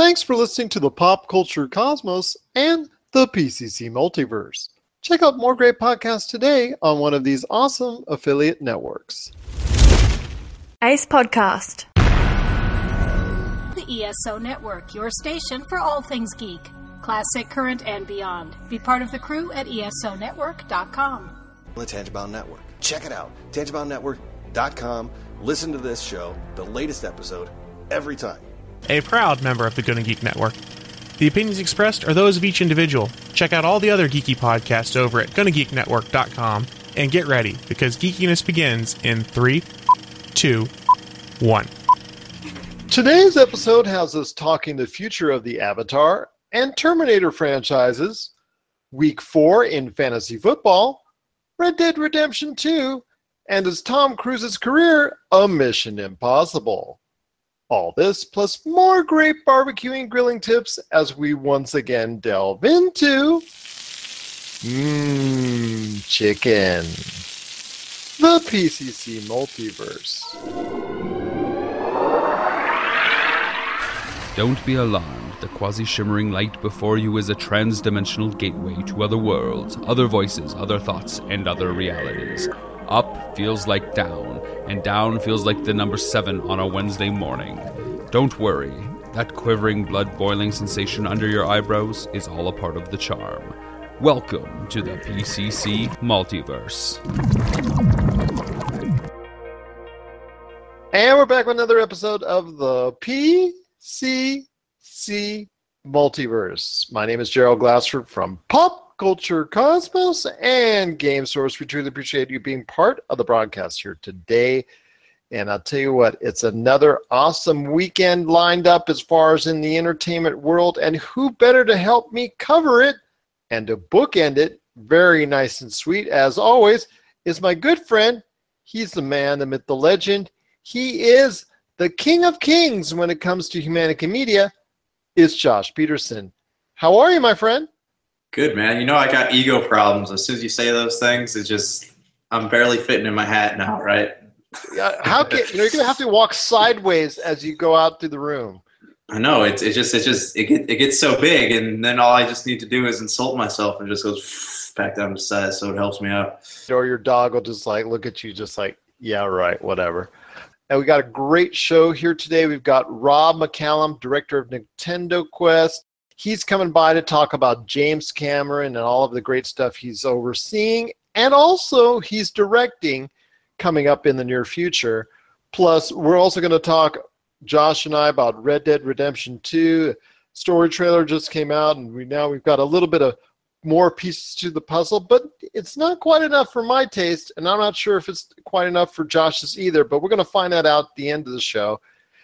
Thanks for listening to the Pop Culture Cosmos and the PCC Multiverse. Check out more great podcasts today on one of these awesome affiliate networks. Ace Podcast. The ESO Network, your station for all things geek, classic, current, and beyond. Be part of the crew at ESONetwork.com. The Tangibound Network. Check it out. TangiboundNetwork.com. Listen to this show, the latest episode, every time. A proud member of the Gonna Geek Network. The opinions expressed are those of each individual. Check out all the other geeky podcasts over at GonnaGeekNetwork.com and get ready because geekiness begins in three, two, one. Today's episode has us talking the future of the Avatar and Terminator franchises, Week 4 in fantasy football, Red Dead Redemption 2, and is Tom Cruise's career a mission impossible? All this plus more great barbecuing grilling tips as we once again delve into Mmm, chicken. The PCC Multiverse. Don't be alarmed. The quasi shimmering light before you is a trans dimensional gateway to other worlds, other voices, other thoughts, and other realities. Up feels like down, and down feels like the number seven on a Wednesday morning. Don't worry, that quivering, blood boiling sensation under your eyebrows is all a part of the charm. Welcome to the PCC Multiverse. And we're back with another episode of the PCC Multiverse. My name is Gerald Glassford from Pop Culture Cosmos and Game Source. We truly appreciate you being part of the broadcast here today. And I'll tell you what, it's another awesome weekend lined up as far as in the entertainment world. And who better to help me cover it and to bookend it very nice and sweet, as always, is my good friend. He's the man, the myth, the legend. He is the king of kings when it comes to Humanica Media. Is Josh Peterson. How are you, my friend? Good, man. You know, I got ego problems. As soon as you say those things, it's just, I'm barely fitting in my hat now, right? Yeah, how can you know you're gonna have to walk sideways as you go out through the room. I know it's it just it just it get, it gets so big, and then all I just need to do is insult myself, and it just goes back down to size, so it helps me out. Or your dog will just like look at you, just like yeah, right, whatever. And we got a great show here today. We've got Rob McCallum, director of Nintendo Quest. He's coming by to talk about James Cameron and all of the great stuff he's overseeing, and also he's directing coming up in the near future. Plus, we're also going to talk, Josh and I, about Red Dead Redemption 2. Story trailer just came out, and we now we've got a little bit of more pieces to the puzzle, but it's not quite enough for my taste, and I'm not sure if it's quite enough for Josh's either. But we're going to find that out at the end of the show.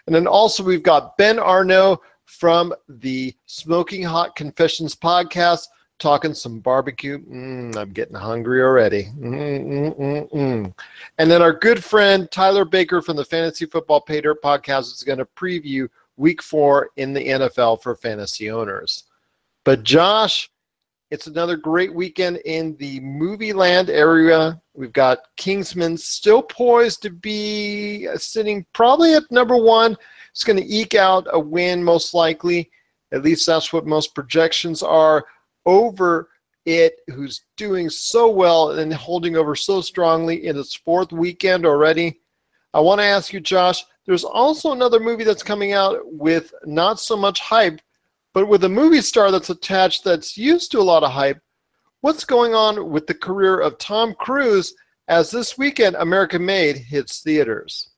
And then also we've got Ben Arno from the Smoking Hot Confessions podcast talking some barbecue. Mm, I'm getting hungry already. Mm, mm, and then our good friend Tyler Baker from the Fantasy Football Pay Dirt podcast is going to preview week four in the NFL for fantasy owners. But Josh, it's another great weekend in the movie land area. We've got Kingsman still poised to be sitting probably at number one. It's going to eke out a win, most likely. At least that's what most projections are over it, who's doing so well and holding over so strongly in its fourth weekend already. I want to ask you, Josh, there's also another movie that's coming out with not so much hype, but with a movie star that's attached that's used to a lot of hype. What's going on with the career of Tom Cruise as this weekend American Made hits theaters?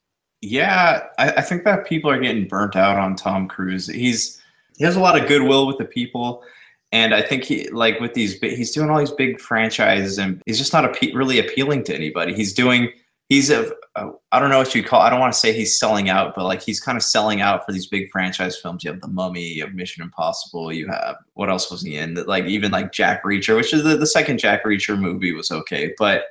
Yeah, I, I think that people are getting burnt out on Tom Cruise. He's he has a lot of goodwill with the people and I think he like with these he's doing all these big franchises and he's just not really appealing to anybody. He's doing he's a a I don't know what you call I don't want to say he's selling out, but like he's kind of selling out for these big franchise films. You have The Mummy, you have Mission Impossible, you have what else was he in? Like even like Jack Reacher, which is the, the second Jack Reacher movie was okay, but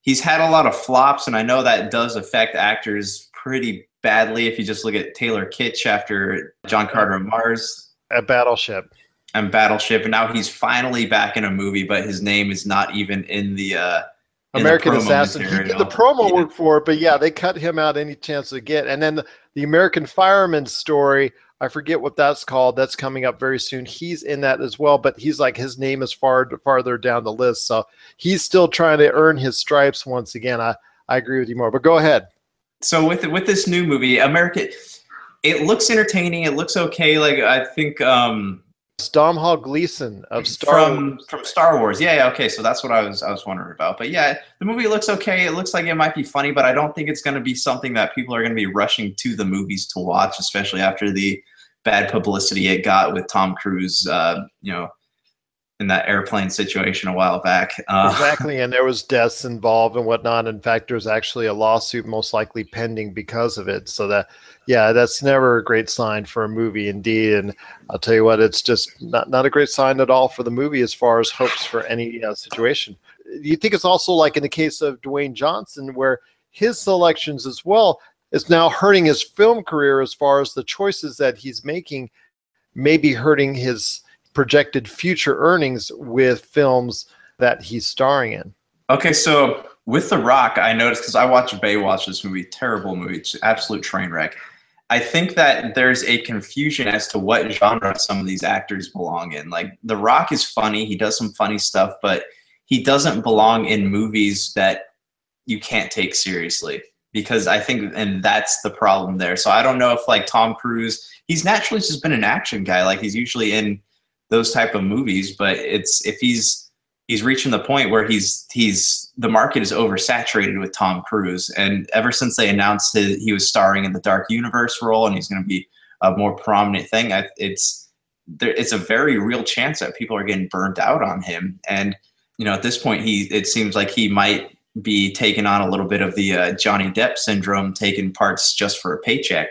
he's had a lot of flops, and I know that does affect actors pretty badly. If you just look at Taylor Kitsch after John Carter of Mars, a Battleship and Battleship, and now he's finally back in a movie, but his name is not even in the uh, in American the Assassin. Material. He did the promo yeah. work for it, but yeah, they cut him out any chance they get. And then the, the American Fireman story I forget what that's called. That's coming up very soon. He's in that as well, but he's like his name is far farther down the list, so he's still trying to earn his stripes once again. I I agree with you more, but go ahead. So with with this new movie, America, it looks entertaining. It looks okay. Like I think um, Domhnall Gleeson of Star from Wars. from Star Wars. Yeah, yeah, okay. So that's what I was I was wondering about. But yeah, the movie looks okay. It looks like it might be funny, but I don't think it's going to be something that people are going to be rushing to the movies to watch, especially after the bad publicity it got with Tom Cruise. Uh, you know, in that airplane situation a while back. Uh, exactly, and there was deaths involved and whatnot. In fact, there's actually a lawsuit most likely pending because of it. So that, yeah, that's never a great sign for a movie, indeed. And I'll tell you what, it's just not not a great sign at all for the movie as far as hopes for any uh, situation. You think it's also like in the case of Dwayne Johnson, where his selections as well is now hurting his film career as far as the choices that he's making, maybe hurting his projected future earnings with films that he's starring in. Okay, so with The Rock, I noticed because I watched Baywatch, this movie, terrible movie, it's absolute train wreck. I think that there's a confusion as to what genre some of these actors belong in. Like The Rock is funny, he does some funny stuff, but he doesn't belong in movies that you can't take seriously because I think and that's the problem there. So I don't know if like Tom Cruise, he's naturally just been an action guy. Like he's usually in those type of movies, but it's if he's he's reaching the point where he's he's the market is oversaturated with Tom Cruise, and ever since they announced his, he was starring in the Dark Universe role and he's going to be a more prominent thing, I, it's there, it's a very real chance that people are getting burnt out on him, and you know at this point he it seems like he might be taking on a little bit of the uh, Johnny Depp syndrome, taking parts just for a paycheck.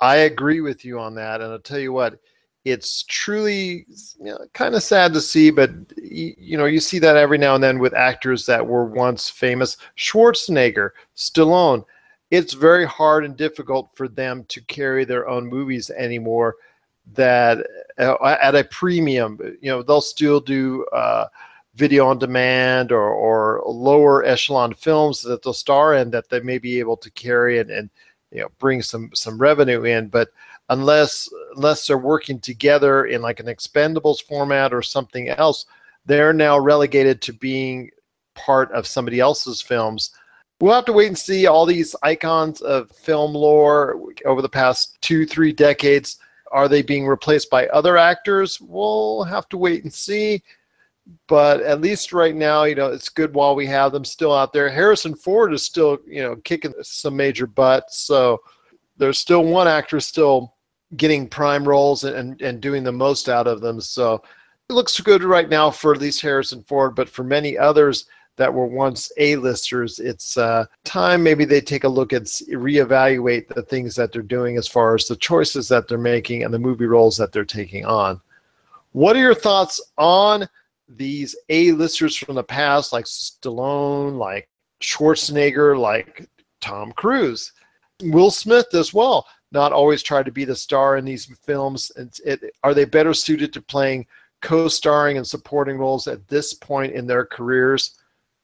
I agree with you on that, and I'll tell you what it's truly you know, kind of sad to see, but you know, you see that every now and then with actors that were once famous. Schwarzenegger, Stallone. It's very hard and difficult for them to carry their own movies anymore. That uh, at a premium, you know, they'll still do uh, video on demand or, or lower echelon films that they'll star in that they may be able to carry and, and you know bring some some revenue in, but unless unless they're working together in like an expendables format or something else they're now relegated to being part of somebody else's films. We'll have to wait and see all these icons of film lore over the past two three decades. Are they being replaced by other actors? We'll have to wait and see. But at least right now you know it's good while we have them still out there. Harrison ford is still you know kicking some major butt so there's still one actor still getting prime roles and, and doing the most out of them. So it looks good right now for at least Harrison Ford, but for many others that were once A-listers, it's uh, time maybe they take a look at reevaluate the things that they're doing as far as the choices that they're making and the movie roles that they're taking on. What are your thoughts on these A-listers from the past, like Stallone, like Schwarzenegger, like Tom Cruise, Will Smith as well? Not always try to be the star in these films? It, it, are they better suited to playing co-starring and supporting roles at this point in their careers?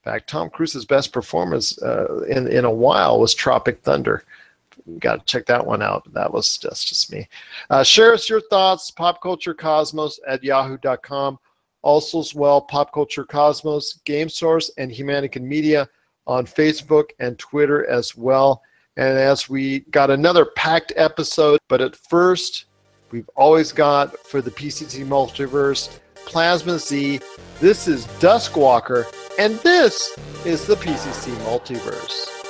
In fact, Tom Cruise's best performance uh, in in a while was Tropic Thunder. Got to check that one out. That was just just me. Uh, share us your thoughts. PopCultureCosmos at yahoo.com. Also, as well, Pop Culture Cosmos, Game Source, and Humanican Media on Facebook and Twitter as well. And as we got another packed episode, but at first, we've always got for the PCC Multiverse Plasma Z. This is Duskwalker, and this is the PCC Multiverse.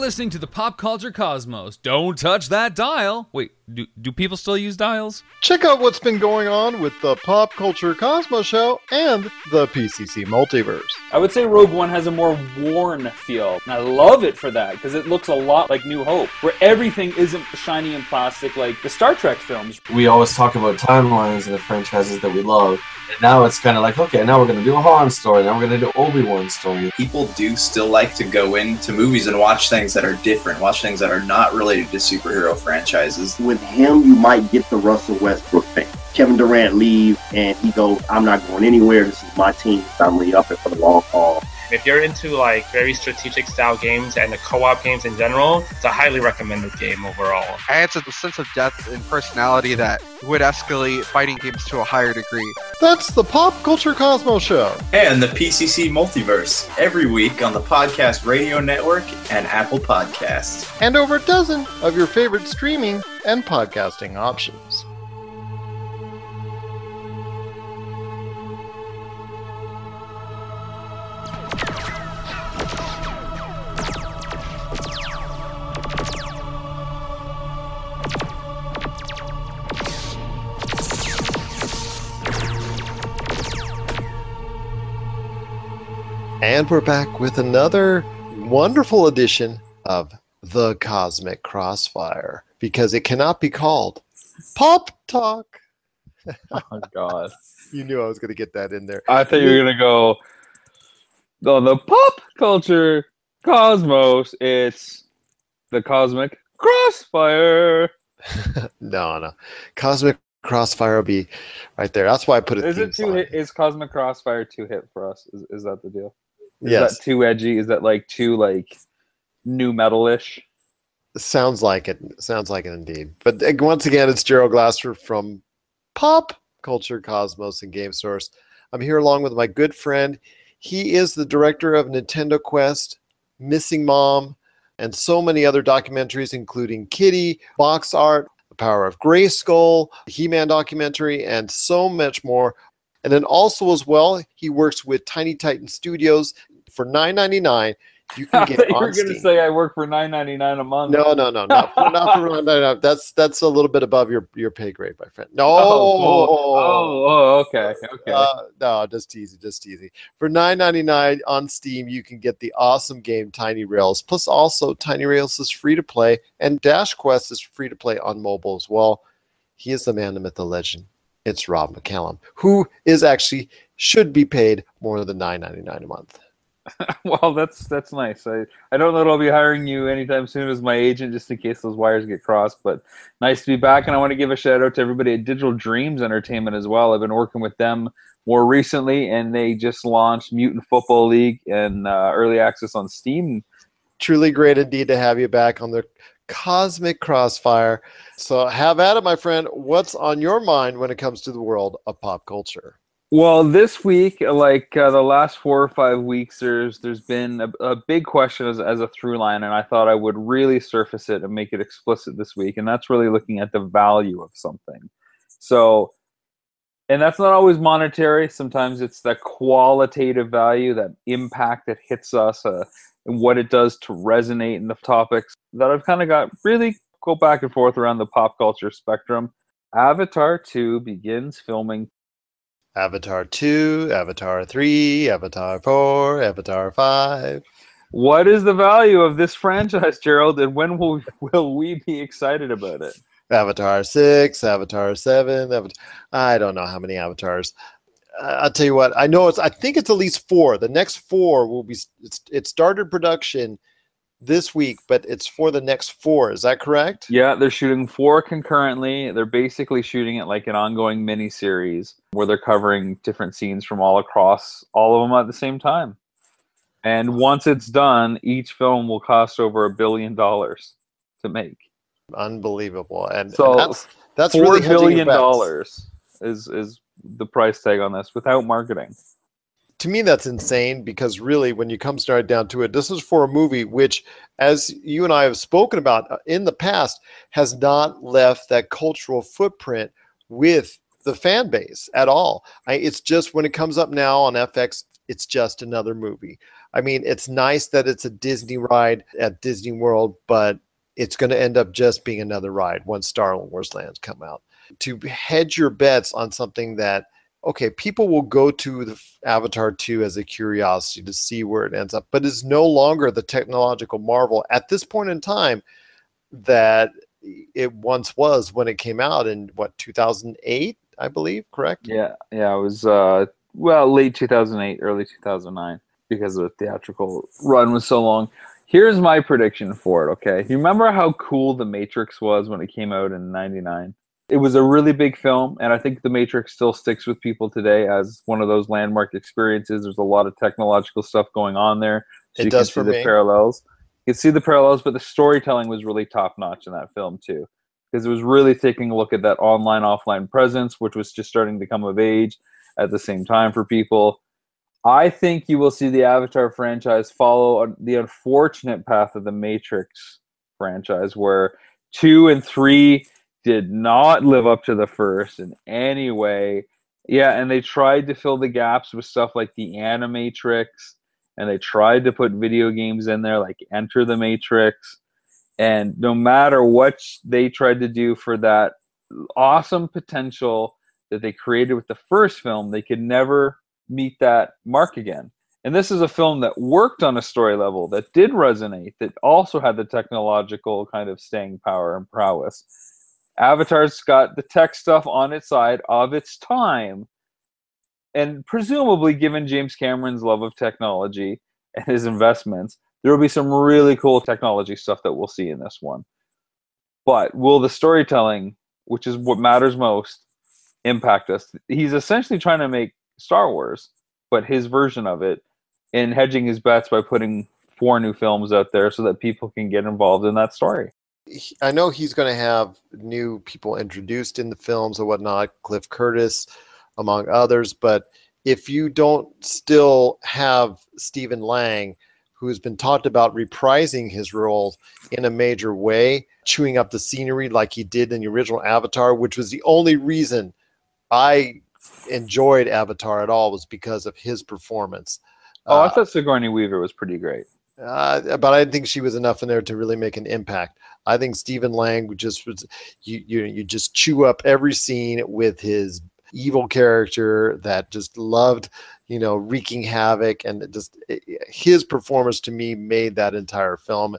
Listening to the Pop Culture Cosmos. Don't touch that dial. Wait, do, do people still use dials? Check out what's been going on with the Pop Culture Cosmos Show and the PCC Multiverse. I would say Rogue One has a more worn feel. And I love it for that because it looks a lot like New Hope, where everything isn't shiny and plastic like the Star Trek films. We always talk about timelines and the franchises that we love. And now it's kind of like, okay, now we're going to do a Han story. Now we're going to do Obi Wan story. People do still like to go into movies and watch things that are different, watch things that are not related to superhero franchises. With him, you might get the Russell Westbrook thing. Kevin Durant leaves and he goes, I'm not going anywhere. This is my team. I'm really up it for the long haul. If you're into like very strategic style games and the co-op games in general, it's a highly recommended game overall. Adds a sense of depth and personality that would escalate fighting games to a higher degree. That's the Pop Culture Cosmos Show. And the PCC Multiverse every week on the Podcast Radio Network and Apple Podcasts. And over a dozen of your favorite streaming and podcasting options. And we're back with another wonderful edition of The Cosmic Crossfire because it cannot be called Pop Talk. oh, God. You knew I was going to get that in there. I thought you were going to go on the pop culture cosmos. It's the Cosmic Crossfire. no, no. Cosmic Crossfire will be right there. That's why I put it. Is it too hit? Is Cosmic Crossfire too hit for us? Is, is that the deal? Is yes. that too edgy? Is that like too like new metal-ish? Sounds like it. Sounds like it indeed. But uh, once again, it's Gerald Glasser from Pop Culture Cosmos and Game Source. I'm here along with my good friend. He is the director of Nintendo Quest, Missing Mom, and so many other documentaries, including Kitty, Box Art, The Power of Grayskull, He Man documentary, and so much more. And then also as well, he works with Tiny Titan Studios for $9.99. You can get you were going to say I work for nine ninety nine a month. No, no, no, not for, not for $9.99. That's that's a little bit above your your pay grade, my friend. No, oh, oh, oh, okay, okay. Uh, no, just easy, just easy. For $9.99 on Steam, you can get the awesome game Tiny Rails. Plus, also Tiny Rails is free to play, and Dash Quest is free to play on mobile as well. He is the man, the myth, the legend. It's Rob McCallum, who is actually should be paid more than $9.99 a month. well, that's that's nice. I, I don't know that I'll be hiring you anytime soon as my agent, just in case those wires get crossed. But nice to be back, and I want to give a shout out to everybody at Digital Dreams Entertainment as well. I've been working with them more recently, and they just launched Mutant Football League and uh, early access on Steam. Truly great indeed to have you back on the Cosmic Crossfire. So have at it, my friend. What's on your mind when it comes to the world of pop culture? Well, this week, like uh, the last four or five weeks, there's there's been a, a, big question as, as a through line, and I thought I would really surface it and make it explicit this week, and that's really looking at the value of something. So, and that's not always monetary. Sometimes it's the qualitative value, that impact that hits us, uh, and what it does to resonate in the topics that I've kind of got really go back and forth around the pop culture spectrum. Avatar 2 begins filming Avatar 2, Avatar 3, Avatar 4, Avatar 5. What is the value of this franchise, Gerald, and when will, will we be excited about it? Avatar 6, Avatar 7, Avatar, I don't know how many avatars. I'll tell you what, I know it's I think it's at least 4. The next 4 will be it's it started production this week, but it's for the next four. Is that correct? Yeah, they're shooting four concurrently. They're basically shooting it like an ongoing mini series where they're covering different scenes from all across all of them at the same time. And once it's done, each film will cost over a billion dollars to make. Unbelievable. And so and that's that's four really billion dollars is is the price tag on this without marketing to me that's insane because really when you come straight down to it this is for a movie which as you and i have spoken about uh, in the past has not left that cultural footprint with the fan base at all I, it's just when it comes up now on fx it's just another movie. I mean, it's nice that it's a Disney ride at Disney World, but it's going to end up just being another ride once Star Wars Lands come out. To hedge your bets on something that okay, people will go to the Avatar 2 as a curiosity to see where it ends up, but it's no longer the technological marvel at this point in time that it once was when it came out in what 2008, I believe, correct? Yeah, yeah, it was uh well late 2008, early 2009 because the theatrical run was so long. Here's my prediction for it, okay? You remember how cool The Matrix was when it came out in 99? It was a really big film, and I think The Matrix still sticks with people today as one of those landmark experiences. There's a lot of technological stuff going on there. So It you does can for see the me. parallels. You can see the parallels, but the storytelling was really top notch in that film too. Because it was really taking a look at that online offline presence, which was just starting to come of age at the same time for people. I think you will see the Avatar franchise follow the unfortunate path of the Matrix franchise, where two and three did not live up to the first in any way. Yeah, and they tried to fill the gaps with stuff like the Animatrix, and they tried to put video games in there like Enter the Matrix. And no matter what they tried to do for that awesome potential that they created with the first film, they could never meet that mark again. And this is a film that worked on a story level that did resonate, that also had the technological kind of staying power and prowess. Avatar's got the tech stuff on its side of its time. And presumably, given James Cameron's love of technology and his investments, there will be some really cool technology stuff that we'll see in this one. But will the storytelling, which is what matters most, impact us? He's essentially trying to make Star Wars, but his version of it, and hedging his bets by putting four new films out there so that people can get involved in that story. He- I know he's going to have new people introduced in the films or whatnot, Cliff Curtis, among others. But if you don't still have Stephen Lang, who has been talked about reprising his role in a major way, chewing up the scenery like he did in the original Avatar, which was the only reason I enjoyed Avatar at all, was because of his performance. Oh, I Uh, thought Sigourney Weaver was pretty great. Uh, but I think she was enough in there to really make an impact. I think Stephen Lang just was you you you just chew up every scene with his evil character that just loved you know wreaking havoc and just his performance to me made that entire film.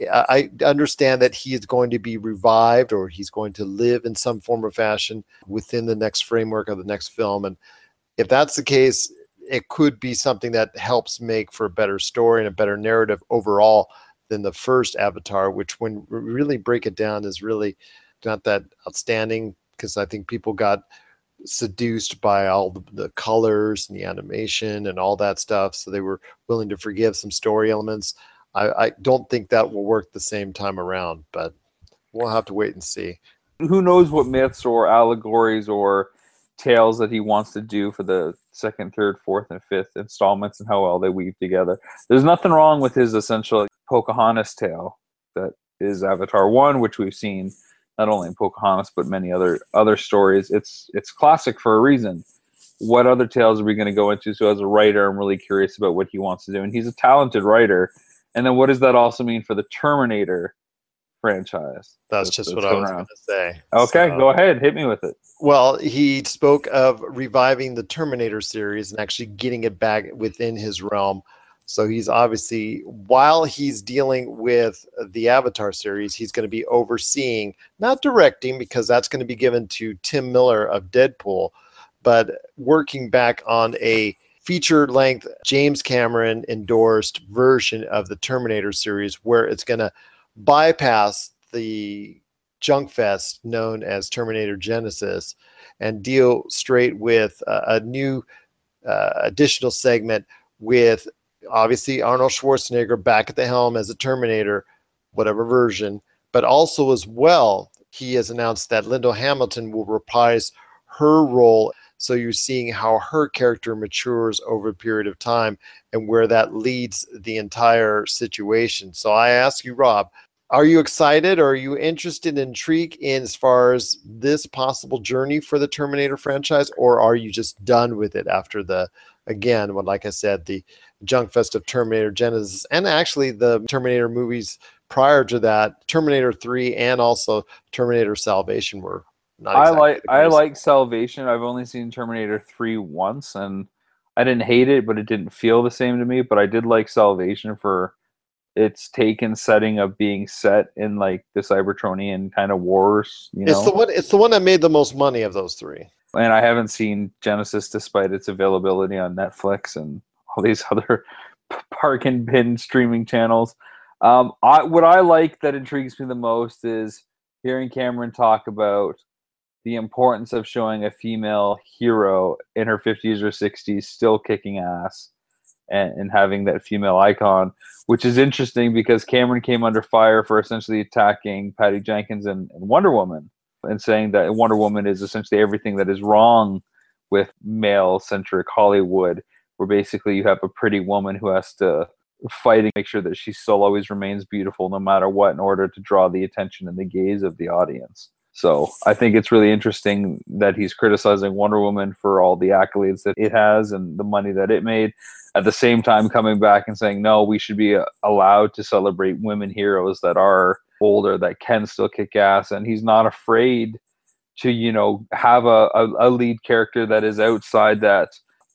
I I understand that he is going to be revived or he's going to live in some form or fashion within the next framework of the next film and if that's the case it could be something that helps make for a better story and a better narrative overall than the first Avatar, which, when we really break it down, is really not that outstanding because I think people got seduced by all the, the colors and the animation and all that stuff. So they were willing to forgive some story elements. I, I don't think that will work the same time around, but we'll have to wait and see. Who knows what myths or allegories or tales that he wants to do for the second, third, fourth, and fifth installments and how well they weave together. There's nothing wrong with his essential Pocahontas tale that is Avatar One, which we've seen not only in Pocahontas but many other other stories. It's it's classic for a reason. What other tales are we going to go into? So as a writer, I'm really curious about what he wants to do, and he's a talented writer. And then what does that also mean for the Terminator franchise? That's just what I was going to say. Okay, So- go ahead, hit me with it. Well, he spoke of reviving the Terminator series and actually getting it back within his realm. So he's obviously, while he's dealing with the Avatar series, he's going to be overseeing, not directing, because that's going to be given to Tim Miller of Deadpool, but working back on a feature length James Cameron endorsed version of the Terminator series where it's going to bypass the junk fest known as Terminator Genisys and deal straight with uh, a new uh, additional segment with obviously Arnold Schwarzenegger back at the helm as a Terminator, whatever version, but also as well, he has announced that Linda Hamilton will reprise her role. So you're seeing how her character matures over a period of time and where that leads the entire situation. So I ask you, Rob, are you excited or are you interested intrigued in as far as this possible journey for the Terminator franchise, or are you just done with it after the again, when like I said, the Junk Fest of Terminator Genisys, and actually the Terminator movies prior to that, Terminator Three, and also Terminator Salvation were. Not I exactly like I like Salvation. I've only seen Terminator three once, and I didn't hate it, but it didn't feel the same to me. But I did like Salvation for its take and setting of being set in like the Cybertronian kind of wars. You know, It's the one. It's the one that made the most money of those three. and I haven't seen Genisys despite its availability on Netflix and all these other park and bin streaming channels. Um, I, what I like that intrigues me the most is hearing Cameron talk about the importance of showing a female hero in her 50s or 60s still kicking ass and, and having that female icon, which is interesting because Cameron came under fire for essentially attacking Patty Jenkins and, and Wonder Woman and saying that Wonder Woman is essentially everything that is wrong with male centric Hollywood, where basically you have a pretty woman who has to fight and make sure that she still always remains beautiful no matter what in order to draw the attention and the gaze of the audience. So I think it's really interesting that he's criticizing Wonder Woman for all the accolades that it has and the money that it made. At the same time, coming back and saying, no, we should be uh, allowed to celebrate women heroes that are older, that can still kick ass. And he's not afraid to, you know, have a, a, a lead character that is outside that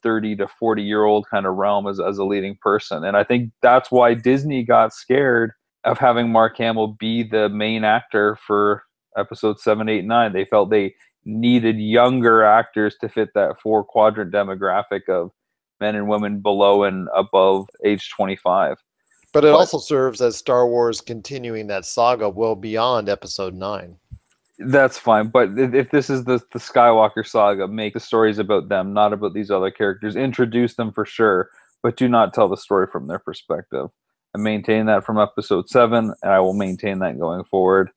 30 to 40 year old kind of realm as, as a leading person. And I think that's why Disney got scared of having Mark Hamill be the main actor for episode seven, eight, nine. They felt they needed younger actors to fit that four quadrant demographic of men and women below and above age 25. But it also serves as Star Wars continuing that saga well beyond Episode Nine. That's fine, but if if this is the the Skywalker saga, make the stories about them, not about these other characters. Introduce them for sure, but do not tell the story from their perspective. I maintain that from episode seven, and I will maintain that going forward.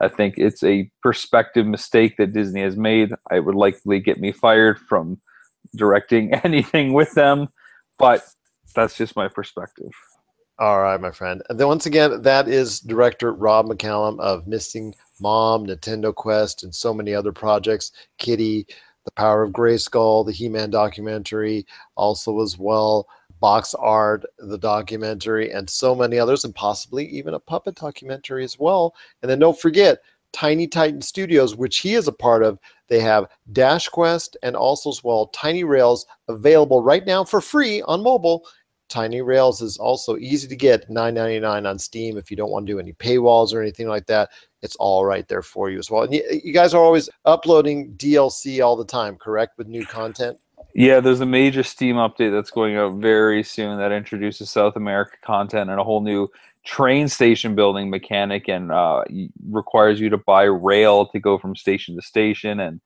I think it's a perspective mistake that Disney has made. I would likely get me fired from directing anything with them, but that's just my perspective. All right, my friend. And then once again, that is director Rob McCallum of Missing Mom, Nintendo Quest, and so many other projects. Kitty, The Power of Grayskull, the He-Man documentary, also as well. Box art, the documentary, and so many others, and possibly even a puppet documentary as well. And then don't forget Tiny Titan Studios, which he is a part of. They have Dash Quest and also as well Tiny Rails available right now for free on mobile. Tiny Rails is also easy to get, $9.99 on Steam. If you don't want to do any paywalls or anything like that, it's all right there for you as well. And you, you guys are always uploading DLC all the time, correct, with new content? Yeah, there's a major Steam update that's going out very soon that introduces South America content and a whole new train station building mechanic and uh, requires you to buy rail to go from station to station and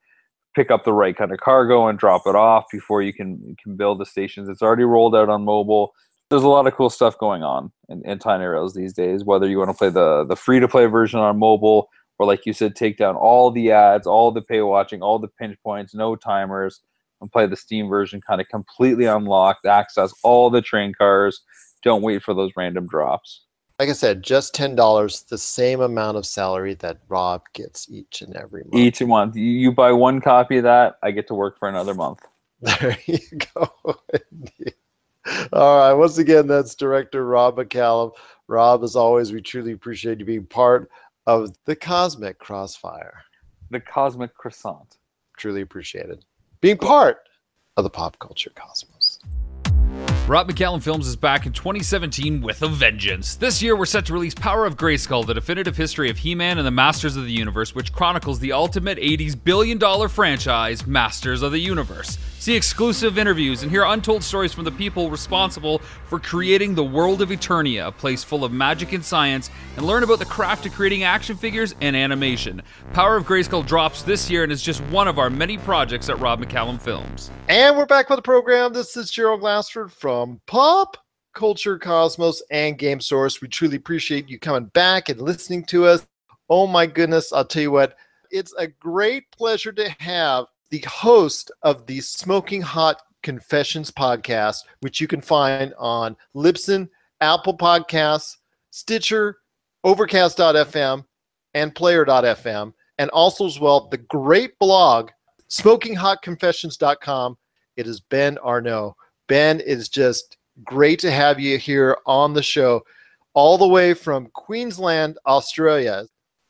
pick up the right kind of cargo and drop it off before you can can build the stations. It's already rolled out on mobile. There's a lot of cool stuff going on in, in Tiny Rails these days. Whether you want to play the the free to play version on mobile or like you said, take down all the ads, all the pay watching, all the pinch points, no timers, and play the Steam version kind of completely unlocked, access all the train cars. Don't wait for those random drops. Like I said, just $10, the same amount of salary that Rob gets each and every month. Each month, you, you buy one copy of that, I get to work for another month. There you go. All right. Once again, that's director Rob McCallum. Rob, as always, we truly appreciate you being part of the Cosmic Crossfire. The Cosmic Croissant. Truly appreciated. Being part of the pop culture cosmos. Rob McCallum Films is back in 2017 with a vengeance. This year, we're set to release Power of Grayskull, the definitive history of He Man and the Masters of the Universe, which chronicles the ultimate 80s billion dollar franchise, Masters of the Universe. See exclusive interviews and hear untold stories from the people responsible for creating the world of Eternia, a place full of magic and science, and learn about the craft of creating action figures and animation. Power of Grayskull drops this year and is just one of our many projects at Rob McCallum Films. And we're back with the program. This is Gerald Glassford from Pop Culture Cosmos and Game Source. We truly appreciate you coming back and listening to us. Oh my goodness, I'll tell you what, it's a great pleasure to have the host of the Smoking Hot Confessions podcast, which you can find on Libsyn, Apple Podcasts, Stitcher, Overcast.fm, and Player.fm, and also as well the great blog smokinghotconfessions.com. It is Ben Arnault. Ben, is just great to have you here on the show, all the way from Queensland, Australia.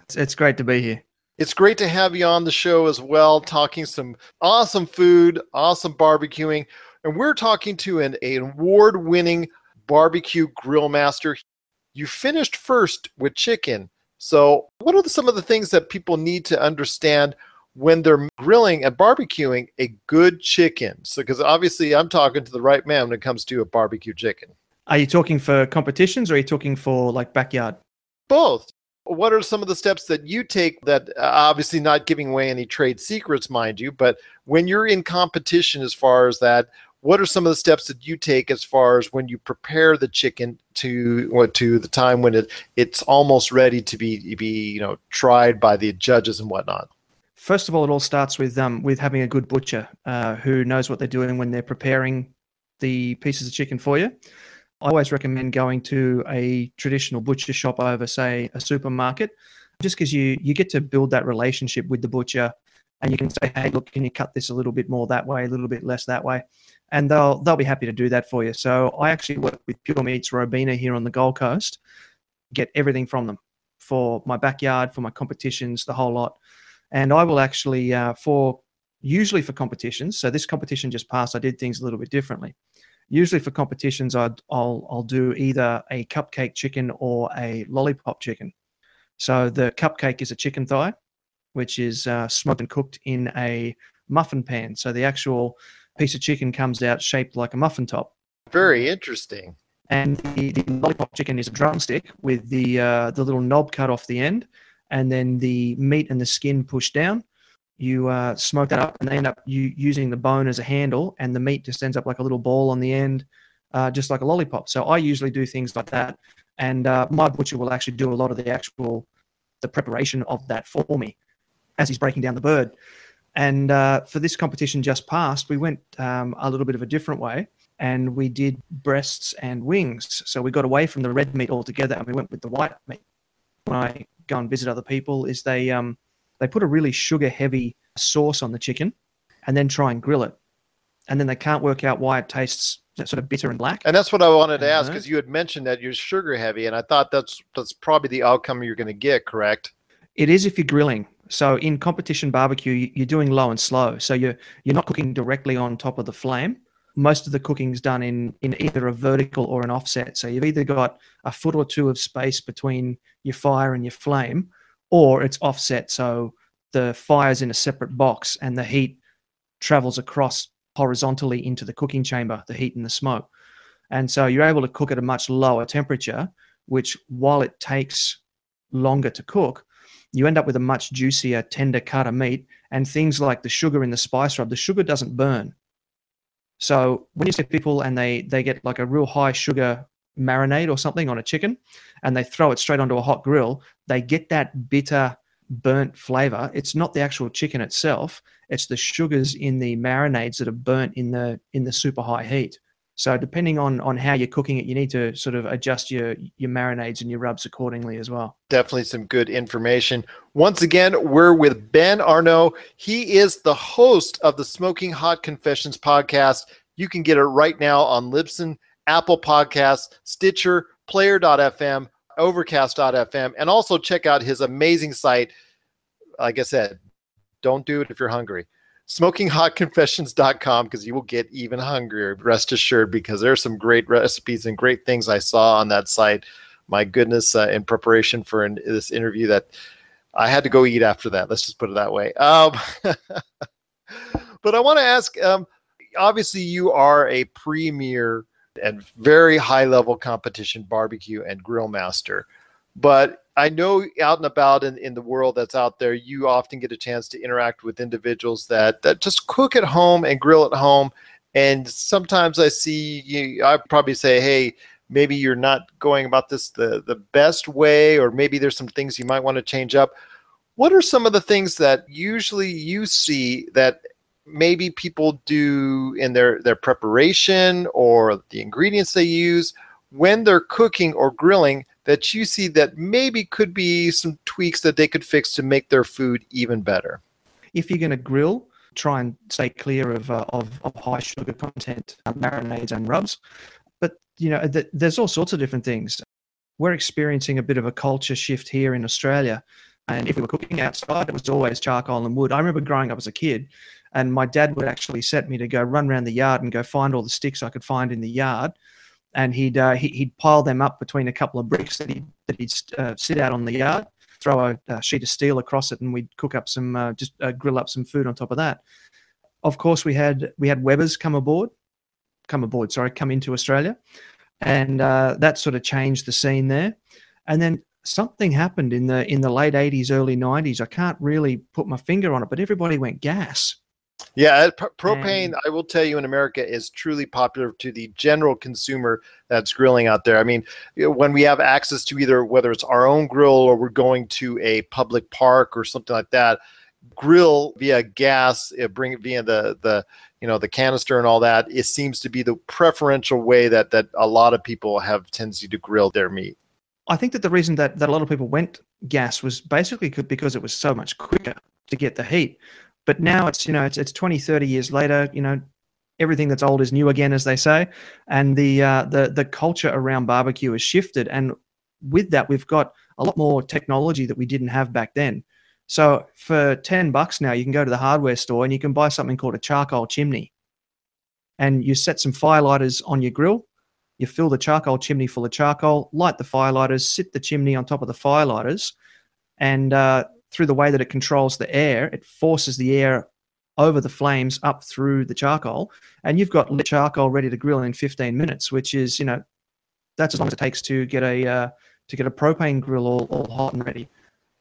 It's, it's great to be here. It's great to have you on the show as well, talking some awesome food, awesome barbecuing. And we're talking to an, an award winning barbecue grill master. You finished first with chicken. So, what are some of the things that people need to understand when they're grilling and barbecuing a good chicken? So, because obviously I'm talking to the right man when it comes to a barbecue chicken. Are you talking for competitions or are you talking for like backyard? Both. What are some of the steps that you take that uh, obviously not giving away any trade secrets, mind you, but when you're in competition as far as that, what are some of the steps that you take as far as when you prepare the chicken to to the time when it it's almost ready to be be you know tried by the judges and whatnot? First of all, it all starts with um, with having a good butcher uh, who knows what they're doing when they're preparing the pieces of chicken for you. I always recommend going to a traditional butcher shop over, say, a supermarket, just because you you get to build that relationship with the butcher, and you can say, "Hey, look, can you cut this a little bit more that way, a little bit less that way?" And they'll they'll be happy to do that for you. So I actually work with Pure Meats Robina here on the Gold Coast, get everything from them for my backyard, for my competitions, the whole lot. And I will actually uh, for usually for competitions. So this competition just passed. I did things a little bit differently usually for competitions I'd, I'll, I'll do either a cupcake chicken or a lollipop chicken so the cupcake is a chicken thigh which is uh, smoked and cooked in a muffin pan so the actual piece of chicken comes out shaped like a muffin top very interesting and the, the lollipop chicken is a drumstick with the uh, the little knob cut off the end and then the meat and the skin pushed down. You uh, smoke that up and they end up you using the bone as a handle and the meat just ends up like a little ball on the end uh, just like a lollipop. So i usually do things like that and uh, my butcher will actually do a lot of the actual the preparation of that for me as he's breaking down the bird. And uh, for this competition just passed we went um, a little bit of a different way and we did breasts and wings. So we got away from the red meat altogether and we went with the white meat. When i go and visit other people is they um, they put a really sugar heavy sauce on the chicken and then try and grill it. And then they can't work out why it tastes sort of bitter and black. And that's what I wanted to ask because you had mentioned that you're sugar heavy, and I thought that's that's probably the outcome you're going to get. Correct? It is if you're grilling. So in competition barbecue, you're doing low and slow. So you're you're not cooking directly on top of the flame. Most of the cooking's done in in either a vertical or an offset. So you've either got a foot or two of space between your fire and your flame, or it's offset. So the fire's in a separate box and the heat travels across horizontally into the cooking chamber, the heat and the smoke. And so you're able to cook at a much lower temperature, which while it takes longer to cook, you end up with a much juicier, tender cut of meat. And things like the sugar in the spice rub, the sugar doesn't burn. So when you see people and they they get like a real high sugar marinade or something on a chicken and they throw it straight onto a hot grill, they get that bitter, burnt flavor. It's not the actual chicken itself; it's the sugars in the marinades that are burnt in the in the super high heat. So depending on on how you're cooking it, you need to sort of adjust your your marinades and your rubs accordingly as well. Definitely some good information. Once again, we're with Ben Arno. He is the host of the Smoking Hot Confessions podcast. You can get it right now on Libsyn, Apple Podcasts, Stitcher, Player.fm, Overcast.fm, and also check out his amazing site. Like I said, don't do it if you're hungry. SmokingHotConfessions.com because you will get even hungrier. Rest assured, because there are some great recipes and great things I saw on that site. My goodness, uh, in preparation for an, this interview, that I had to go eat after that. Let's just put it that way. Um, but I want to ask. Um, obviously, you are a premier and very high level competition barbecue and grill master. But I know out and about in, in the world that's out there, you often get a chance to interact with individuals that, that just cook at home and grill at home. And sometimes I see you, I probably say, hey, maybe you're not going about this the, the best way, or maybe there's some things you might want to change up. What are some of the things that usually you see that maybe people do in their their preparation or the ingredients they use when they're cooking or grilling that you see that maybe could be some tweaks that they could fix to make their food even better if you're going to grill try and stay clear of uh, of, of high sugar content uh, marinades and rubs. But you know, th- there's all sorts of different things. We're experiencing a bit of a culture shift here in Australia, and if we were cooking outside, it was always charcoal and wood. I remember growing up as a kid, and my dad would actually set me to go run around the yard and go find all the sticks I could find in the yard, and he'd uh, he, he'd pile them up between a couple of bricks that he that he'd uh, sit out on the yard, throw a, a, sheet of steel across it, and we'd cook up some uh, just uh, grill up some food on top of that. Of course, we had we had Weber's come aboard, come aboard, sorry, come into Australia, and uh, that sort of changed the scene there. And then something happened in the in the late 80s early 90s i can't really put my finger on it but everybody went gas yeah, uh, p- propane, I will tell you, in America is truly popular to the general consumer that's grilling out there. I mean, when we have access to either whether it's our own grill or we're going to a public park or something like that, grill via gas, uh, bring it via the the you know the canister and all that. It seems to be the preferential way that that a lot of people have tendency to grill their meat. I think that the reason that, that a lot of people went gas was basically because it was so much quicker to get the heat. But now it's, you know, it's, it's 20, 30 years later, you know, everything that's old is new again, as they say. And the, uh, the, the culture around barbecue has shifted. And with that, we've got a lot more technology that we didn't have back then. So for 10 bucks now, you can go to the hardware store and you can buy something called a charcoal chimney. And you set some firelighters on your grill. You fill the charcoal chimney full of charcoal, light the firelighters, sit the chimney on top of the firelighters, and uh, through the way that it controls the air, it forces the air over the flames up through the charcoal, and you've got lit charcoal ready to grill in 15 minutes, which is you know that's as long as it takes to get a uh, to get a propane grill all, all hot and ready.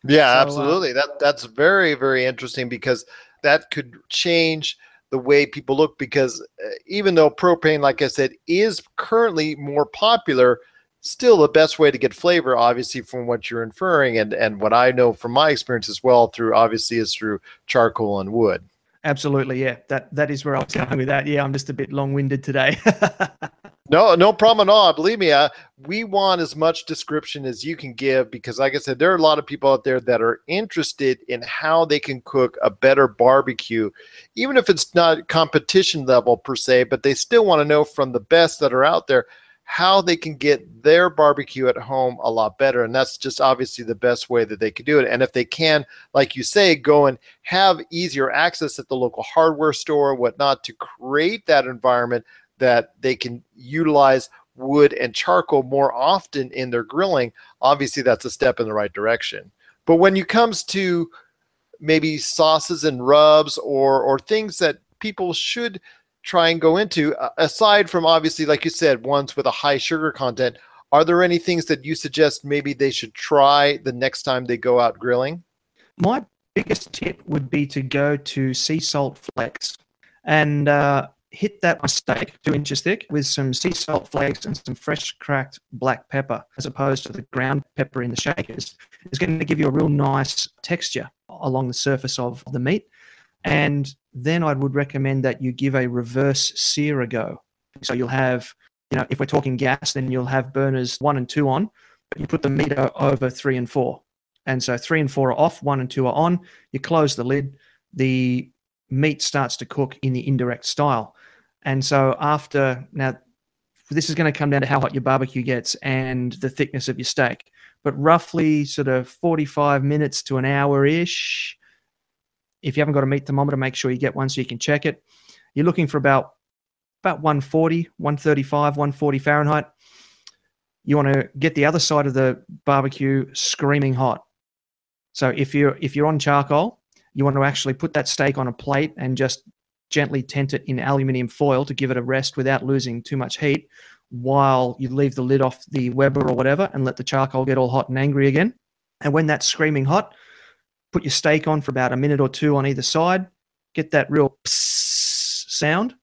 Yeah, so, uh, absolutely. Uh, that that's very very interesting because that could change the way people look because uh, even though propane like I said is currently more popular, still the best way to get flavor obviously from what you're inferring and and what i know from my experience as well through obviously is through charcoal and wood. Absolutely yeah. That that is where i was going with that. Yeah i'm just a bit long-winded today. No no problem at all. Believe me uh, we want as much description as you can give because like i said there are a lot of people out there that are interested in how they can cook a better barbecue even if it's not competition level per se but they still want to know from the best that are out there how they can get their barbecue at home a lot better. And that's just obviously the best way that they could do it. And if they can, like you say, go and have easier access at the local hardware store, whatnot, to create that environment that they can utilize wood and charcoal more often in their grilling, obviously that's a step in the right direction. But when it comes to maybe sauces and rubs or or things that people should try and go into uh, aside from obviously like you said ones with a high sugar content are there any things that you suggest maybe they should try the next time they go out grilling? My biggest tip would be to go to sea salt flakes and uh, hit that steak two inches thick with some sea salt flakes and some fresh cracked black pepper as opposed to the ground pepper in the shakers is going to give you a real nice texture along the surface of the meat. And then I would recommend that you give a reverse sear a go. So you'll have, you know, if we're talking gas, then you'll have burners one and two on, but you put the meter over three and four. And so three and four are off, one and two are on. You close the lid, the meat starts to cook in the indirect style. And so after, now, this is going to come down to how hot your barbecue gets and the thickness of your steak, but roughly sort of 45 minutes to an hour ish if you haven't got a meat thermometer, make sure you get one so you can check it. You're looking for about about 140, 135, 140 Fahrenheit. You want to get the other side of the barbecue screaming hot. So if you're if you're on charcoal, you want to actually put that steak on a plate and just gently tent it in aluminium foil to give it a rest without losing too much heat while you leave the lid off the Weber or whatever and let the charcoal get all hot and angry again. And when that's screaming hot, put your steak on for about a minute or two on either side, get that real sound,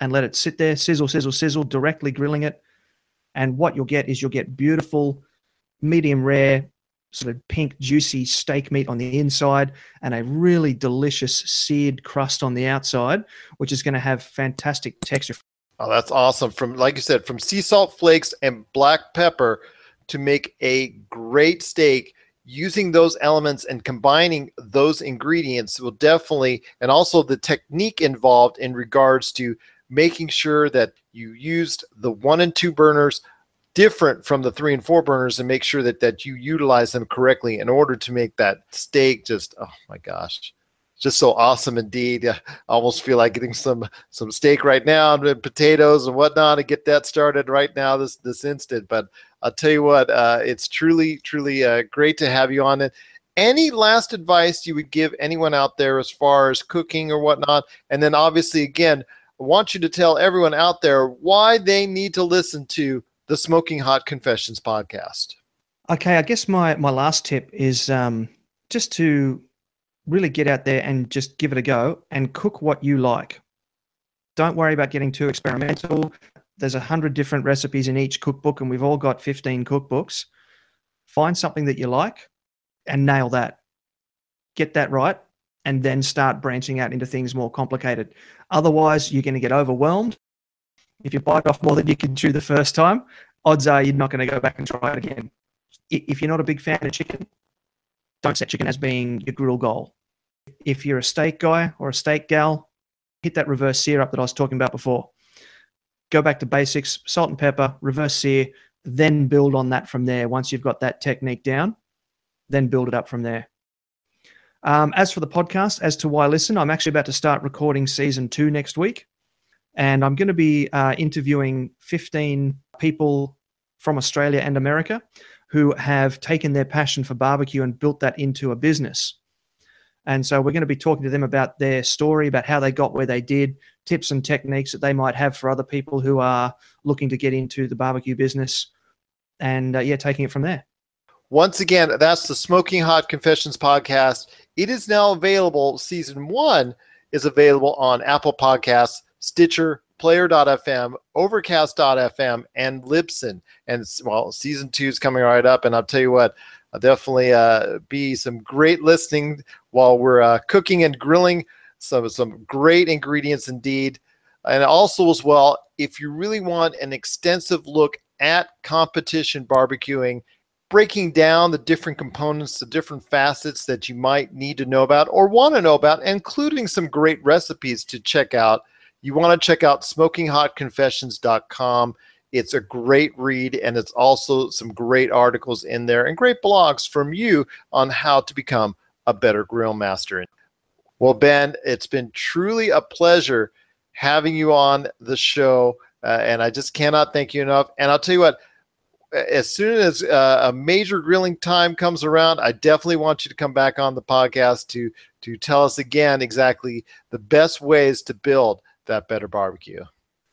and let it sit there, sizzle, sizzle, sizzle, directly grilling it. And what you'll get is you'll get beautiful, medium rare, sort of pink, juicy steak meat on the inside, and a really delicious seared crust on the outside, which is going to have fantastic texture. Oh, that's awesome! From like you said, from sea salt flakes and black pepper to make a great steak using those elements and combining those ingredients will definitely, and also the technique involved in regards to making sure that you used the one and two burners different from the three and four burners and make sure that that you utilize them correctly in order to make that steak just oh my gosh just so awesome indeed. I almost feel like getting some some steak right now and potatoes and whatnot to get that started right now this this instant but i'll tell you what uh, it's truly truly uh, great to have you on it any last advice you would give anyone out there as far as cooking or whatnot and then obviously again I want you to tell everyone out there why they need to listen to the Smoking Hot Confessions podcast. Okay, I guess my my last tip is um, just to really get out there and just give it a go and cook what you like. Don't worry about getting too experimental. There's a hundred different recipes in each cookbook, and we've all got 15 cookbooks. Find something that you like and nail that. Get that right, and then start branching out into things more complicated. Otherwise, you're going to get overwhelmed. If you bite off more than you can chew the first time, odds are you're not going to go back and try it again. If you're not a big fan of chicken, don't set chicken as being your grill goal. If you're a steak guy or a steak gal, hit that reverse sear up that I was talking about before. Go back to basics, salt and pepper, reverse sear, then build on that from there. Once you've got that technique down, then build it up from there. Um, as for the podcast, as to why listen, I'm actually about to start recording season two next week. And I'm going to be uh, interviewing 15 people from Australia and America who have taken their passion for barbecue and built that into a business. And so we're going to be talking to them about their story, about how they got where they did, tips and techniques that they might have for other people who are looking to get into the barbecue business. And uh, yeah, taking it from there. Once again, that's the Smoking Hot Confessions podcast. It is now available. Season one is available on Apple Podcasts, Stitcher, Player.fm, Overcast.fm, and Libsyn. And well, season two is coming right up. And I'll tell you what, definitely uh, be some great listening while we're uh, cooking and grilling. Some some great ingredients indeed. And also as well, if you really want an extensive look at competition barbecuing breaking down the different components, the different facets that you might need to know about or want to know about, including some great recipes to check out. You want to check out smokinghotconfessions.com. It's a great read, and it's also some great articles in there and great blogs from you on how to become a better grill master. Well, Ben, it's been truly a pleasure having you on the show, uh, and I just cannot thank you enough. And I'll tell you what, as soon as uh, a major grilling time comes around, I definitely want you to come back on the podcast to to tell us again exactly the best ways to build that better barbecue.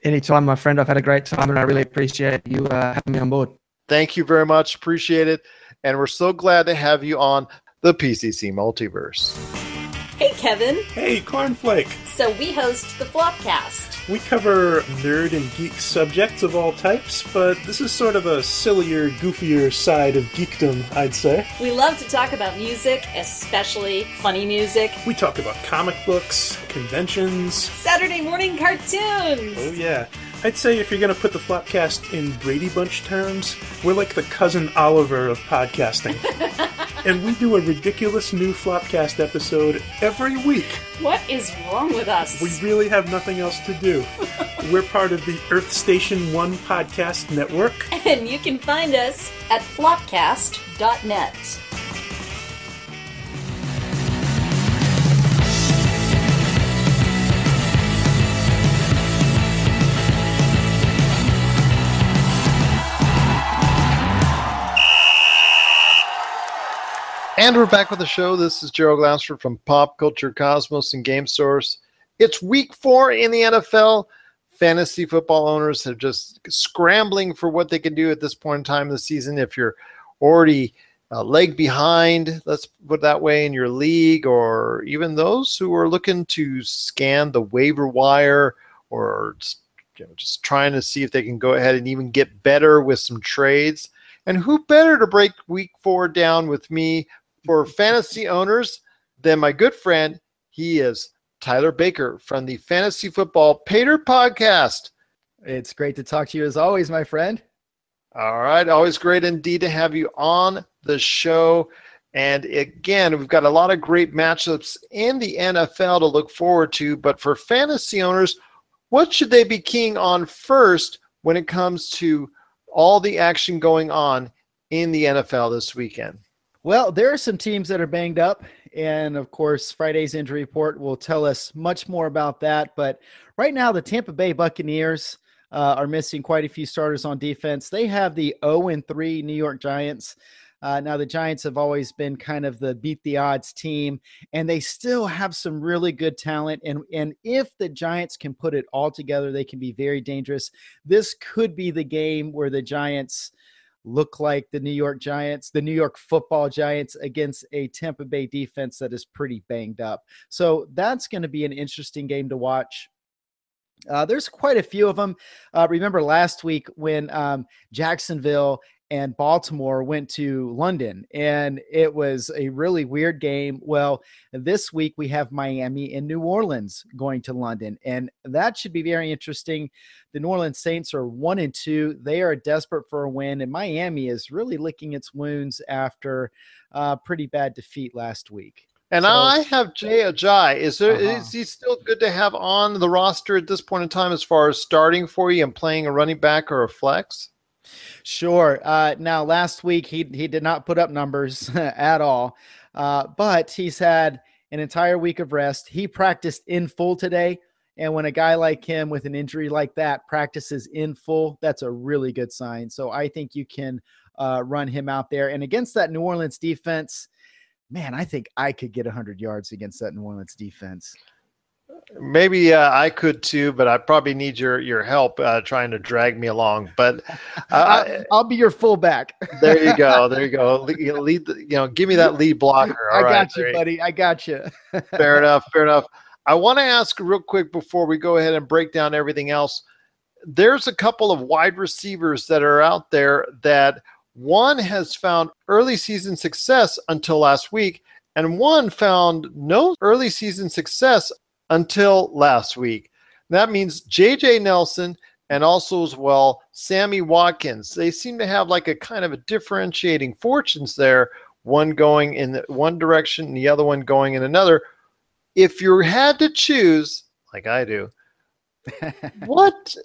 Anytime, my friend. I've had a great time, and I really appreciate you uh, having me on board. Thank you very much. Appreciate it, and we're so glad to have you on the PCC Multiverse. Hey, Kevin. Hey, Cornflake. So we host the Flopcast. We cover nerd and geek subjects of all types, but this is sort of a sillier, goofier side of geekdom, I'd say. We love to talk about music, especially funny music. We talk about comic books, conventions, Saturday morning cartoons. Oh, yeah. I'd say if you're going to put the Flopcast in Brady Bunch terms, we're like the cousin Oliver of podcasting. and we do a ridiculous new Flopcast episode every week. What is wrong with us? We really have nothing else to do. we're part of the Earth Station 1 podcast network. And you can find us at flopcast.net. And we're back with the show. This is Gerald Glassford from Pop Culture Cosmos and Game Source. It's week four in the NFL. Fantasy football owners are just scrambling for what they can do at this point in time of the season. If you're already a leg behind, let's put that way, in your league, or even those who are looking to scan the waiver wire or you know, just trying to see if they can go ahead and even get better with some trades. And who better to break week four down with me for fantasy owners than my good friend. He is Tyler Baker from the Fantasy Football Paydirt Podcast. It's great to talk to you as always, my friend. All right. Always great indeed to have you on the show. And again, we've got a lot of great matchups in the NFL to look forward to. But for fantasy owners, what should they be keying on first when it comes to all the action going on in the NFL this weekend? Well, there are some teams that are banged up. And of course, Friday's injury report will tell us much more about that. But right now, the Tampa Bay Buccaneers uh, are missing quite a few starters on defense. They have the 0 3 New York Giants. Uh, now, the Giants have always been kind of the beat the odds team, and they still have some really good talent. And, and if the Giants can put it all together, they can be very dangerous. This could be the game where the Giants look like the New York Giants, the New York football Giants against a Tampa Bay defense that is pretty banged up. So that's going to be an interesting game to watch. Uh, there's quite a few of them. Uh, remember last week when um, Jacksonville and Baltimore went to London, and it was a really weird game. Well, this week we have Miami and New Orleans going to London, and that should be very interesting. The New Orleans Saints are one and two; they are desperate for a win, and Miami is really licking its wounds after a pretty bad defeat last week. And So- I have Jay Ajayi. Is there is Uh-huh. he still good to have on the roster at this point in time as far as starting for you and playing a running back or a flex? Sure. Uh, now, last week he he did not put up numbers at all, uh, but he's had an entire week of rest. He practiced in full today, and when a guy like him with an injury like that practices in full, that's a really good sign. So I think you can uh, run him out there, and against that New Orleans defense, man, I think I could get 100 yards against that New Orleans defense. Maybe uh, I could too, but I probably need your your help uh, trying to drag me along. But uh, I'll, be your fullback. there you go, there you go. Le- you Lead, the- you know, give me that lead blocker. I All got right, you, there buddy. I got you. fair enough fair enough i want to ask real quick before we go ahead and break down everything else there's a couple of wide receivers that are out there that one has found early season success until last week and one found no early season success until last week that means jj nelson and also as well sammy watkins they seem to have like a kind of a differentiating fortunes there one going in the- one direction and the other one going in another. If you had to choose, like I do, what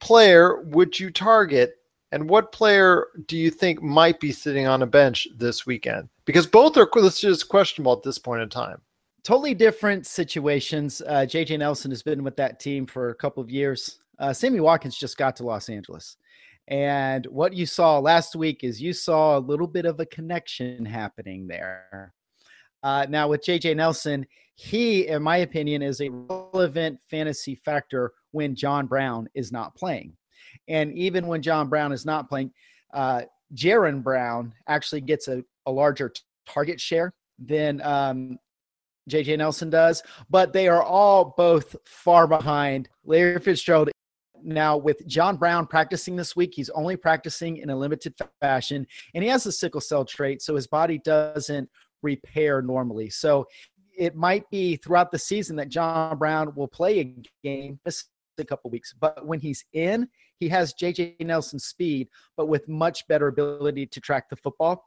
player would you target and what player do you think might be sitting on a bench this weekend? Because both are listed as questionable at this point in time. Totally different situations. Uh, JJ Nelson has been with that team for a couple of years. Uh, Sammy Watkins just got to Los Angeles. And what you saw last week is you saw a little bit of a connection happening there. Uh, now, with JJ Nelson, he, in my opinion, is a relevant fantasy factor when John Brown is not playing. And even when John Brown is not playing, uh, Jaron Brown actually gets a, a larger t- target share than um, JJ Nelson does, but they are all both far behind. Larry Fitzgerald now with John Brown practicing this week, he's only practicing in a limited fashion, and he has a sickle cell trait, so his body doesn't repair normally. So it might be throughout the season that John Brown will play a game miss a couple weeks, but when he's in, he has JJ Nelson's speed, but with much better ability to track the football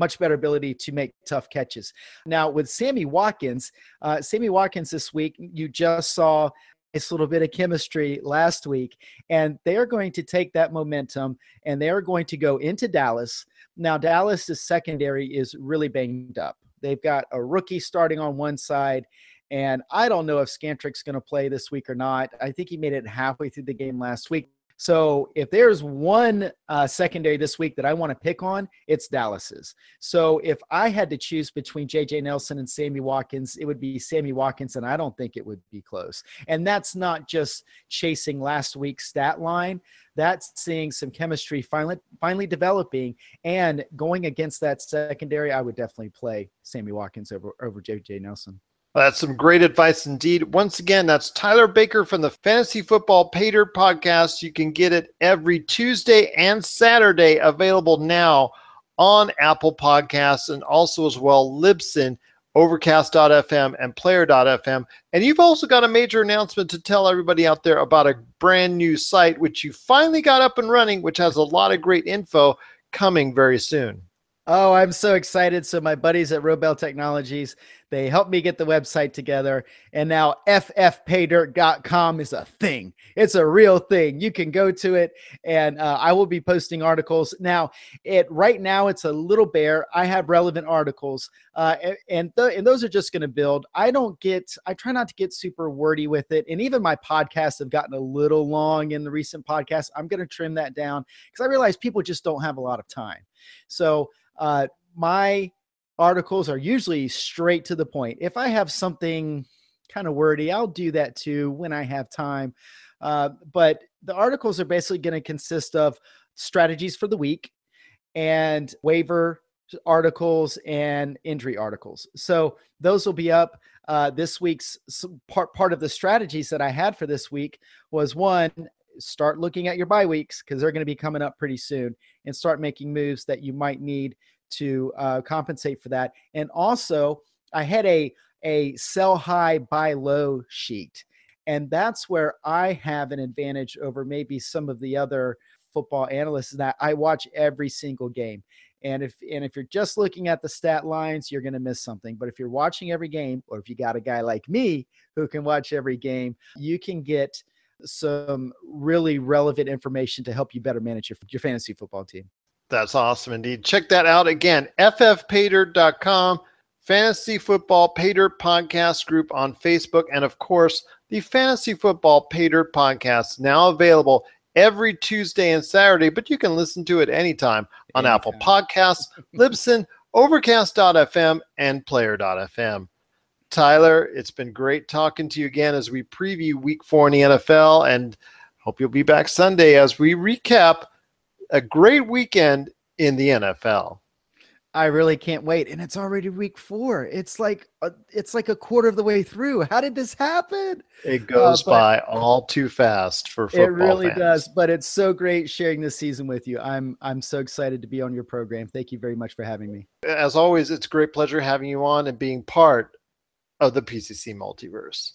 much better ability to make tough catches. Now, with Sammy Watkins, uh, Sammy Watkins this week, you just saw this little bit of chemistry last week, and they are going to take that momentum and they are going to go into Dallas. Now, Dallas's secondary is really banged up. They've got a rookie starting on one side. And I don't know if Scandrick's going to play this week or not. I think he made it halfway through the game last week. So if there's one uh, secondary this week that I want to pick on, it's Dallas's. So if I had to choose between J.J. Nelson and Sammy Watkins, it would be Sammy Watkins, and I don't think it would be close. And that's not just chasing last week's stat line. That's seeing some chemistry finally finally developing and going against that secondary. I would definitely play Sammy Watkins over over J.J. Nelson. That's some great advice indeed. Once again, that's Tyler Baker from the Fantasy Football Paydirt podcast. You can get it every Tuesday and Saturday, available now on Apple Podcasts and also as well Libsyn, Overcast.fm, and Player.fm. And you've also got a major announcement to tell everybody out there about a brand new site which you finally got up and running, which has a lot of great info coming very soon. Oh, I'm so excited. So my buddies at Robel Technologies, they helped me get the website together. And now ffpaydirt.com is a thing. It's a real thing. You can go to it and uh, I will be posting articles. Now, it right now it's a little bare. I have relevant articles uh, and th- and those are just going to build. I don't get I try not to get super wordy with it. And even my podcasts have gotten a little long in the recent podcasts. I'm going to trim that down because I realize people just don't have a lot of time. So, uh, my articles are usually straight to the point. If I have something kind of wordy, I'll do that too when I have time. Uh, but the articles are basically going to consist of strategies for the week and waiver articles and injury articles. So those will be up. Uh, this week's part part of the strategies that I had for this week was one start looking at your bye weeks because they're going to be coming up pretty soon and start making moves that you might need to uh, compensate for that. And also, I had a a sell high, buy low sheet, and that's where I have an advantage over maybe some of the other football analysts that I watch every single game. And if and if you're just looking at the stat lines, you're going to miss something. But if you're watching every game, or if you got a guy like me who can watch every game, you can get some really relevant information to help you better manage your, your fantasy football team. That's awesome indeed. Check that out again, ffpaydirt.com, Fantasy Football Paydirt Podcast Group on Facebook, and of course, the Fantasy Football Paydirt Podcast now available every Tuesday and Saturday, but you can listen to it anytime on anytime. Apple Podcasts, Libsyn, Overcast.fm, and Player.fm. Tyler, it's been great talking to you again as we preview week four in the NFL and hope you'll be back Sunday as we recap a great weekend in the NFL. I really can't wait, and it's already week four. It's like a, it's like a quarter of the way through. How did this happen? It goes uh, by all too fast for football. It really fans. does, but it's so great sharing this season with you. I'm I'm so excited to be on your program. Thank you very much for having me. As always, it's a great pleasure having you on and being part of the PCC multiverse.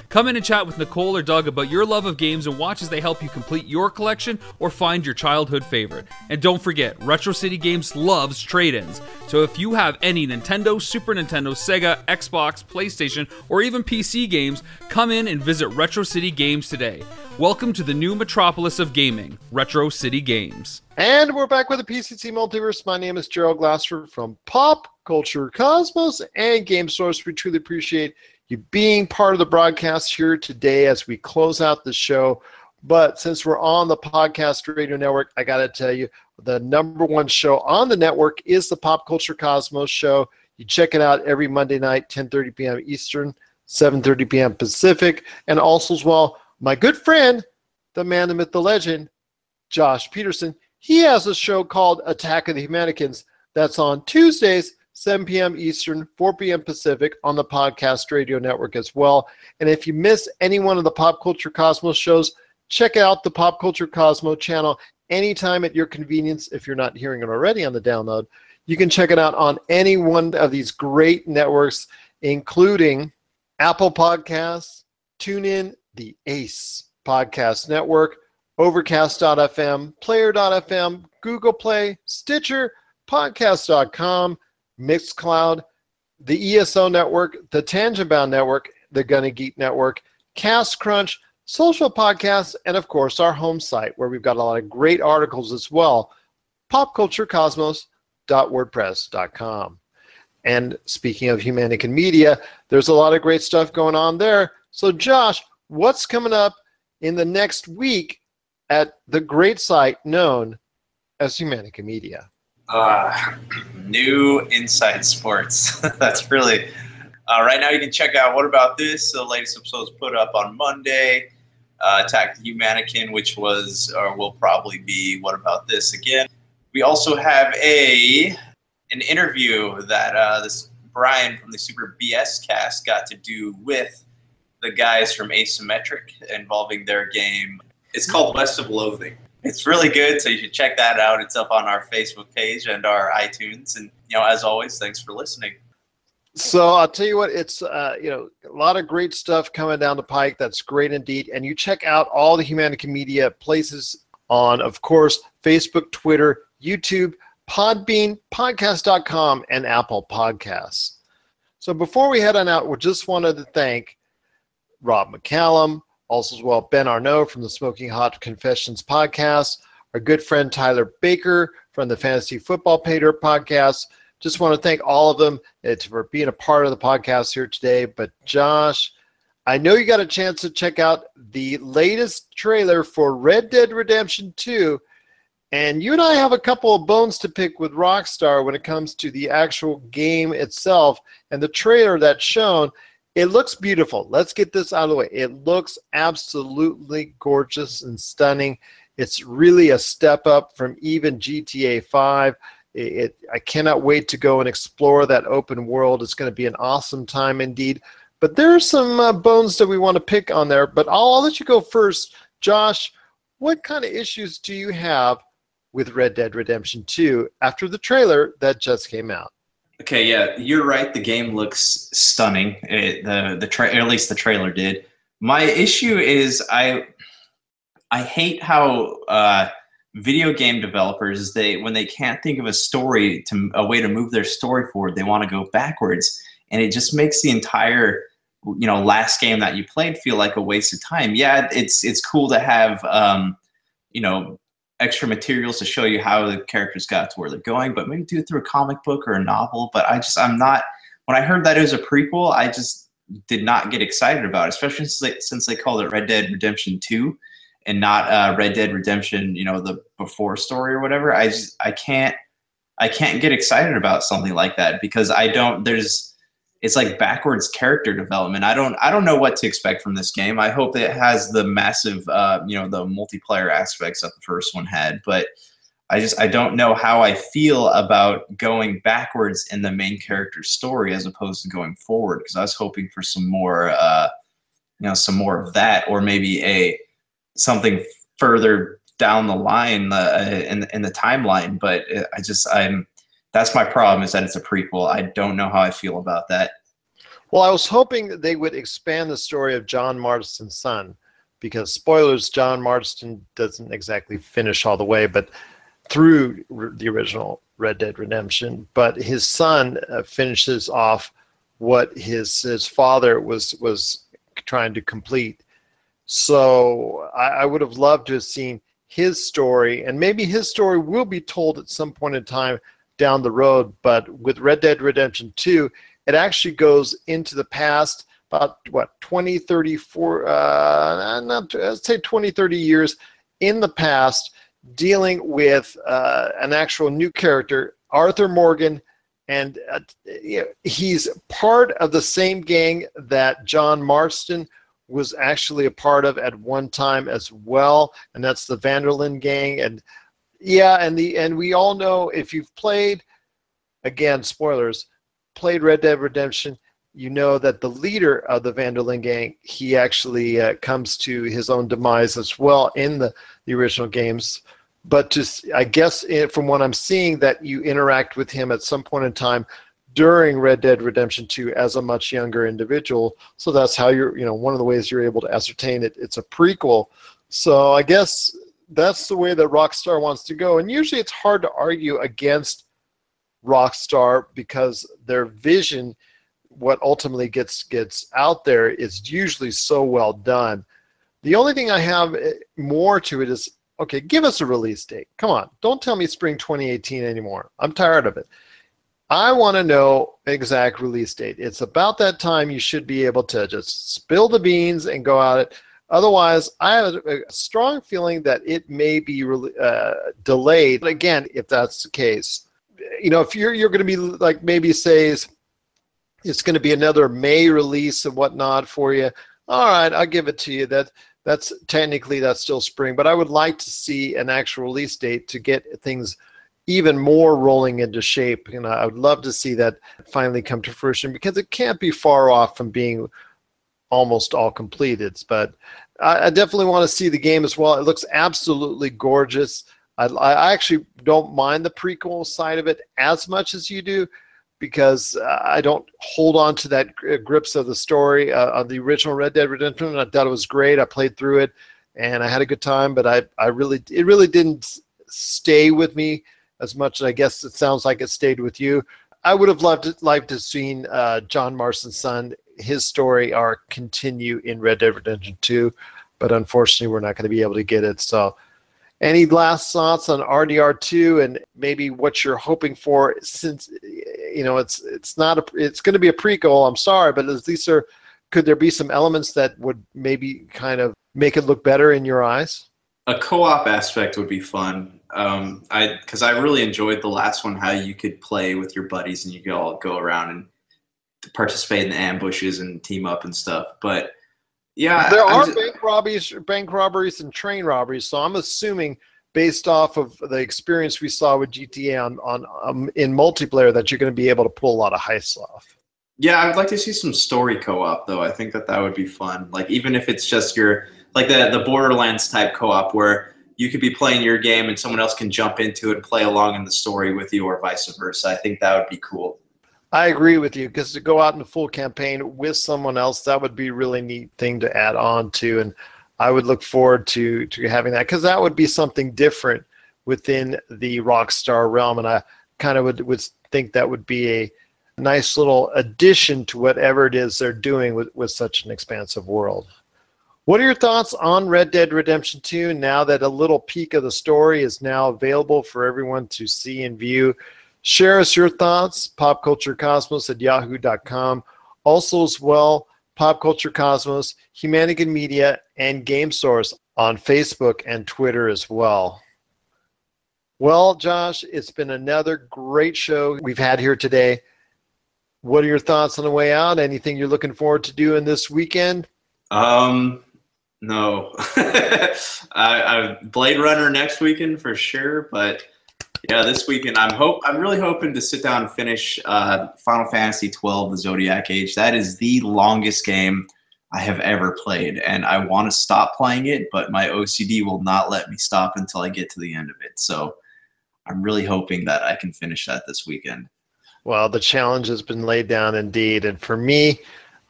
Come in and chat with Nicole or Doug about your love of games and watch as they help you complete your collection or find your childhood favorite. And don't forget, Retro City Games loves trade ins. So if you have any Nintendo, Super Nintendo, Sega, Xbox, PlayStation, or even PC games, come in and visit Retro City Games today. Welcome to the new metropolis of gaming, Retro City Games. And we're back with the PCC Multiverse. My name is Gerald Glassford from Pop Culture Cosmos and Game Source. We truly appreciate you being part of the broadcast here today as we close out the show. But since we're on the podcast radio network, I got to tell you, the number one show on the network is the Pop Culture Cosmos show. You check it out every Monday night, 10:30 p.m. Eastern, 7:30 p.m. Pacific, and also as well, my good friend, the man, the myth, the legend, Josh Peterson. He has a show called Attack of the Humanicans that's on Tuesdays 7 p.m. Eastern, 4 p.m. Pacific on the Podcast Radio Network as well. And if you miss any one of the Pop Culture Cosmos shows, check out the Pop Culture Cosmos channel anytime at your convenience if you're not hearing it already on the download. You can check it out on any one of these great networks, including Apple Podcasts, TuneIn, the Ace Podcast Network, Overcast.fm, Player.fm, Google Play, Stitcher, Podcast.com, Mixcloud, the ESO network, the Tangent Bound network, the Gonna Geek network, Cast Crunch, social podcasts, and of course our home site where we've got a lot of great articles as well, popculturecosmos.wordpress.com. And speaking of Humanican Media, there's a lot of great stuff going on there. So, Josh, what's coming up in the next week at the great site known as Humanican Media? Uh, new Inside Sports. That's really uh, right now. You can check out what about this. The latest episode was put up on Monday. Uh, Attack the Humanican, which was or will probably be what about this again. We also have a an interview that uh, this Brian from the Super BS Cast got to do with the guys from Asymmetric involving their game. It's called West of Loathing It's really good, so you should check that out. It's up on our Facebook page and our iTunes. And you know, as always, thanks for listening. So I'll tell you what, it's uh, you know a lot of great stuff coming down the pike. That's great indeed. And you check out all the Humanican Media places on, of course, Facebook, Twitter, YouTube, Podbean, Podcast.com, and Apple Podcasts. So before we head on out, we just wanted to thank Rob McCallum, also as well Ben Arnault from the Smoking Hot Confessions podcast, our good friend Tyler Baker from the Fantasy Football Paydirt podcast. Just want to thank all of them uh, for being a part of the podcast here today. But Josh, I know you got a chance to check out the latest trailer for Red Dead Redemption 2. And you and I have a couple of bones to pick with Rockstar when it comes to the actual game itself. And the trailer that's shown, it looks beautiful. Let's get this out of the way. It looks absolutely gorgeous and stunning. It's really a step up from even GTA 5. It, it, I cannot wait to go and explore that open world. It's going to be an awesome time indeed. But there are some uh, bones that we want to pick on there. But I'll, I'll let you go first. Josh, what kind of issues do you have with Red Dead Redemption 2 after the trailer that just came out? Okay, yeah, you're right. The game looks stunning. It, the the tra- at least the trailer did. My issue is I I hate how uh, video game developers they when they can't think of a story to a way to move their story forward, they want to go backwards, and it just makes the entire you know last game that you played feel like a waste of time. Yeah, it's it's cool to have um, you know extra materials to show you how the characters got to where they're going, but maybe do it through a comic book or a novel. But I just I'm not when I heard that it was a prequel, I just did not get excited about it, especially since they, since they called it Red Dead Redemption 2 and not uh, Red Dead Redemption, you know, the before story or whatever. I just I can't I can't get excited about something like that because I don't there's it's like backwards character development. I don't I don't know what to expect from this game. I hope it has the massive uh, you know the multiplayer aspects that the first one had, but I just I don't know how I feel about going backwards in the main character's story as opposed to going forward because I was hoping for some more uh, you know some more of that or maybe a something further down the line uh, in in the timeline. But I just I'm that's my problem is that it's a prequel. I don't know how I feel about that. Well, I was hoping that they would expand the story of John Marston's son, because spoilers, John Marston doesn't exactly finish all the way, but through the original Red Dead Redemption. But his son uh, finishes off what his his father was was trying to complete. So I, I would have loved to have seen his story, and maybe his story will be told at some point in time down the road. But with Red Dead Redemption 2, it actually goes into the past about what 20, 30, uh, not, let's say 20, 30 years in the past, dealing with uh, an actual new character, Arthur Morgan, and uh, he's part of the same gang that John Marston was actually a part of at one time as well, and that's the Van der Linde gang. And yeah, and the and we all know if you've played, again, spoilers, played Red Dead Redemption, you know that the leader of the Van der Linde gang, he actually uh, comes to his own demise as well in the, the original games. But just, I guess it, from what I'm seeing, that you interact with him at some point in time during Red Dead Redemption 2 as a much younger individual. So that's how you're, you know, one of the ways you're able to ascertain it. It's a prequel. So I guess that's the way that Rockstar wants to go. And usually it's hard to argue against Rockstar because their vision, what ultimately gets gets out there, is usually so well done. The only thing I have eh, more to it is okay, give us a release date. Come on, don't tell me spring 2018 anymore. I'm tired of it. I want to know exact release date. It's about that time you should be able to just spill the beans and go at it Otherwise, I have a strong feeling that it may be uh, delayed. But again, if that's the case, you know, if you're you're going to be like maybe says it's going to be another May release and whatnot for you. All right, I'll give it to you. That that's technically that's still spring, but I would like to see an actual release date to get things even more rolling into shape. You know, I would love to see that finally come to fruition because it can't be far off from being almost all completed. But I, I definitely want to see the game as well. It looks absolutely gorgeous. I, I actually don't mind the prequel side of it as much as you do because uh, I don't hold on to that gr- grips of the story uh, of the original Red Dead Redemption. I thought it was great. I played through it and I had a good time, but I, I really, it really didn't stay with me as much as I guess it sounds like it stayed with you. I would have loved liked to have seen uh, John Marston's son, his story arc continue in Red Dead Redemption 2, but unfortunately, we're not going to be able to get it. So, any last thoughts on RDR2 and maybe what you're hoping for? Since you know it's it's not a it's going to be a prequel. I'm sorry, but at least there could there be some elements that would maybe kind of make it look better in your eyes. a co-op aspect would be fun. Um, I because I really enjoyed the last one, how you could play with your buddies and you could all go around and participate in the ambushes and team up and stuff. But yeah, there I'm are ju- bank robberies, bank robberies, and train robberies. So I'm assuming, based off of the experience we saw with GTA on on um, in multiplayer, that you're going to be able to pull a lot of heists off. Yeah, I'd like to see some story co-op though. I think that that would be fun. Like even if it's just your like the the Borderlands type co-op where you could be playing your game and someone else can jump into it and play along in the story with you or vice versa. I think that would be cool. I agree with you because to go out in a full campaign with someone else, that would be a really neat thing to add on to, and I would look forward to to having that because that would be something different within the Rockstar realm, and I kind of would would think that would be a nice little addition to whatever it is they're doing with with such an expansive world. What are your thoughts on Red Dead Redemption 2 now that a little peek of the story is now available for everyone to see and view? Share us your thoughts, popculturecosmos at yahoo.com. Also, as well, Pop Culture Cosmos, Humanican Media, and Game Source on Facebook and Twitter as well. Well, Josh, it's been another great show we've had here today. What are your thoughts on the way out? Anything you're looking forward to doing this weekend? Um, no, I, I Blade Runner next weekend for sure, but yeah, this weekend I'm hope I'm really hoping to sit down and finish uh, Final Fantasy twelve: The Zodiac Age. That is the longest game I have ever played, and I want to stop playing it, but my OCD will not let me stop until I get to the end of it. So I'm really hoping that I can finish that this weekend. Well, the challenge has been laid down indeed. And for me,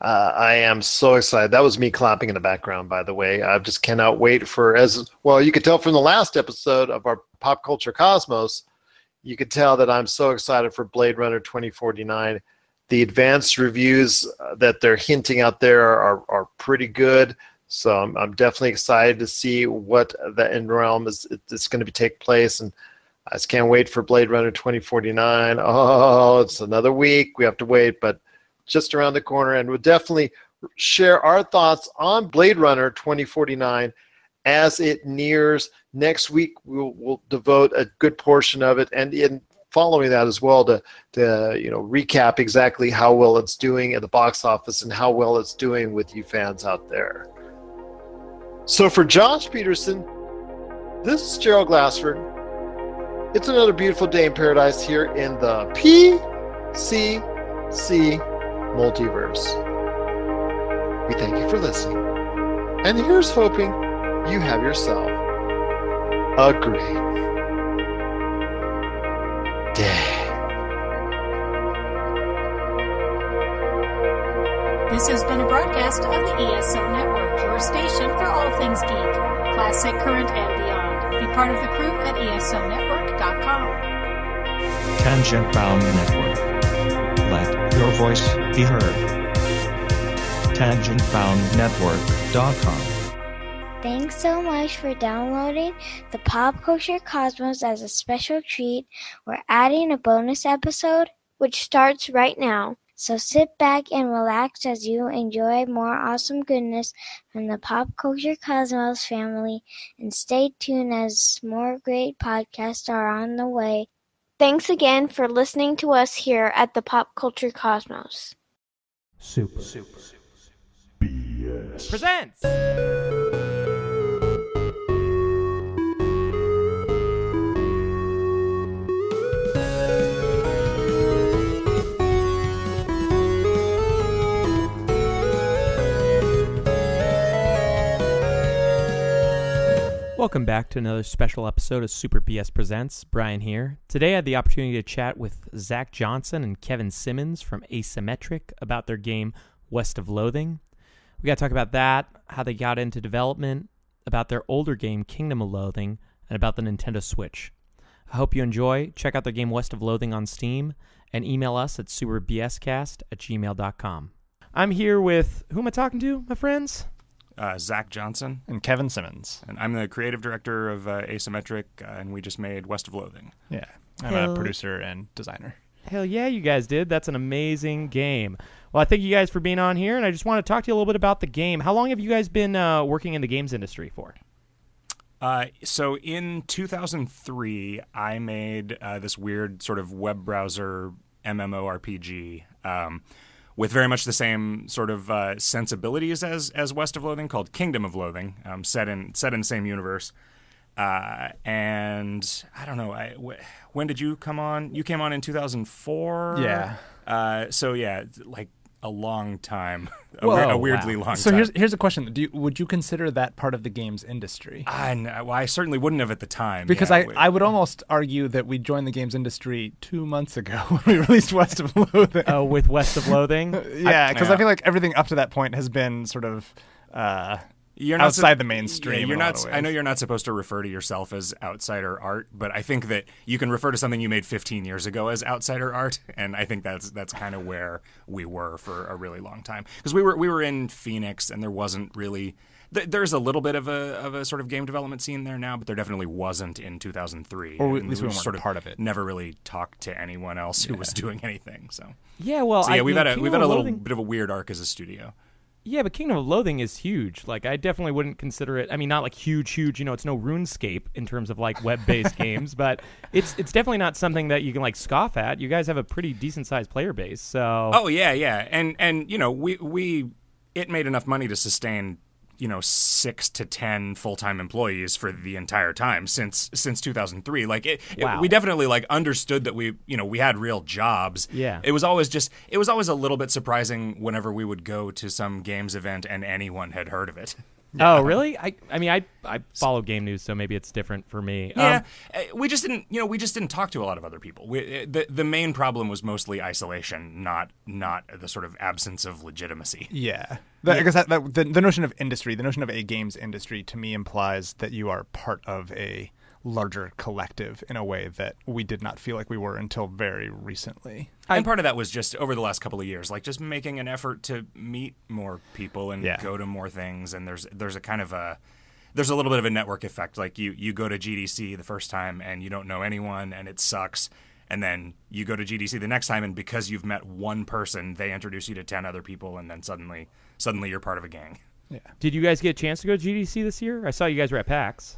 uh, I am so excited. That was me clapping in the background, by the way. I just cannot wait for, as well, you could tell from the last episode of our Pop Culture Cosmos, you could tell that I'm so excited for Blade Runner 2049. The advanced reviews uh, that they're hinting out there are, are pretty good. So I'm, I'm definitely excited to see what the end realm is, is going to be take place. And I just can't wait for Blade Runner 2049. Oh, it's another week. We have to wait, but just around the corner. And we'll definitely share our thoughts on Blade Runner 2049 as it nears. Next week, we'll, we'll devote a good portion of it and in following that as well to, to you know recap exactly how well it's doing at the box office and how well it's doing with you fans out there. So for Josh Peterson, this is Gerald Glassford. It's another beautiful day in paradise here in the PCC multiverse. We thank you for listening. And here's hoping you have yourself a great day. This has been a broadcast of the ESO Network, your station for all things geek, classic, current, and beyond. Be part of the crew at ESONetwork.com. Tangent Bound Network. Let your voice be heard. TangentBoundNetwork.com. Thanks so much for downloading the Pop Culture Cosmos as a special treat. We're adding a bonus episode, which starts right now. So sit back and relax as you enjoy more awesome goodness from the Pop Culture Cosmos family and stay tuned as more great podcasts are on the way. Thanks again for listening to us here at the Pop Culture Cosmos. Super. Super. BS. Presents. Welcome back to another special episode of Super BS Presents. Brian here. Today I had the opportunity to chat with Zach Johnson and Kevin Simmons from Asymmetric about their game West of Loathing. We got to talk about that, how they got into development, about their older game Kingdom of Loathing, and about the Nintendo Switch. I hope you enjoy. Check out their game West of Loathing on Steam and email us at superbscast at gmail.com. I'm here with, who am I talking to, my friends? Uh, Zach Johnson and Kevin Simmons. and I'm the creative director of uh, Asymmetric, uh, and we just made West of Loathing. Yeah, I'm Hell- a producer and designer. Hell yeah, you guys did. That's an amazing game. Well, I thank you guys for being on here, and I just want to talk to you a little bit about the game. How long have you guys been uh, working in the games industry for? Uh, so in 2003, I made uh, this weird sort of web browser MMORPG um, with very much the same sort of uh, sensibilities as as West of Loathing, called Kingdom of Loathing, um, set in set in the same universe. Uh, and I don't know. I, wh- when did you come on? You came on in 2004. Yeah. Uh, so yeah, like a long time, a, Well, weir- a oh, weirdly wow. long So time. here's here's a question: Do you, would you consider that part of the games industry? I, kn- well, I certainly wouldn't have at the time. Because yeah. I, I would almost argue that we joined the games industry two months ago when we released West of Loathing. Oh, with West of Loathing? yeah, because I, feel like everything up to that point has been sort of uh, you're not outside sup- the mainstream. yeah, you're not. I know you're not supposed to refer to yourself as outsider art, but I think that you can refer to something you made 15 years ago as outsider art, and I think that's that's kind of where we were for a really long time because we were we were in Phoenix, and there wasn't really. There's a little bit of a of a sort of game development scene there now, but there definitely wasn't in 2003. Or at and least we weren't sort of part of it. Never really talked to anyone else who was doing anything. So Yeah, well, so yeah, I we've had a we've had a little bit of a weird arc as a studio. Yeah, but Kingdom of Loathing is huge. Like, I definitely wouldn't consider it. I mean, not like huge, huge. You know, it's no RuneScape in terms of like web-based games, but it's it's definitely not something that you can like scoff at. You guys have a pretty decent-sized player base, so. Oh yeah, yeah, and and you know we we it made enough money to sustain you know six to ten full time employees for the entire time since since 2003. Like it, it- we definitely like understood that we you know we had real jobs. Yeah. it was always just it was always a little bit surprising whenever we would go to some games event and anyone had heard of it. Oh, really? I I mean, I I follow game news, so maybe it's different for me. Yeah, Um, uh, we just didn't, you know, we just didn't talk to a lot of other people. We, uh, the the main problem was mostly isolation, not not the sort of absence of legitimacy. Yeah. The, I guess that, that the, the notion of industry, the notion of a games industry, to me implies that you are part of a larger collective in a way that we did not feel like we were until very recently. and part of that was just over the last couple of years, like just making an effort to meet more people and Yeah. go to more things. And there's there's a kind of a there's a little bit of a network effect. Like you you go to GDC the first time and you don't know anyone and it sucks. And then you go to GDC the next time and because you've met one person, they introduce you to ten other people, and then suddenly suddenly you're part of a gang. Yeah. Did you guys get a chance to go to GDC this year? I saw you guys were at PAX.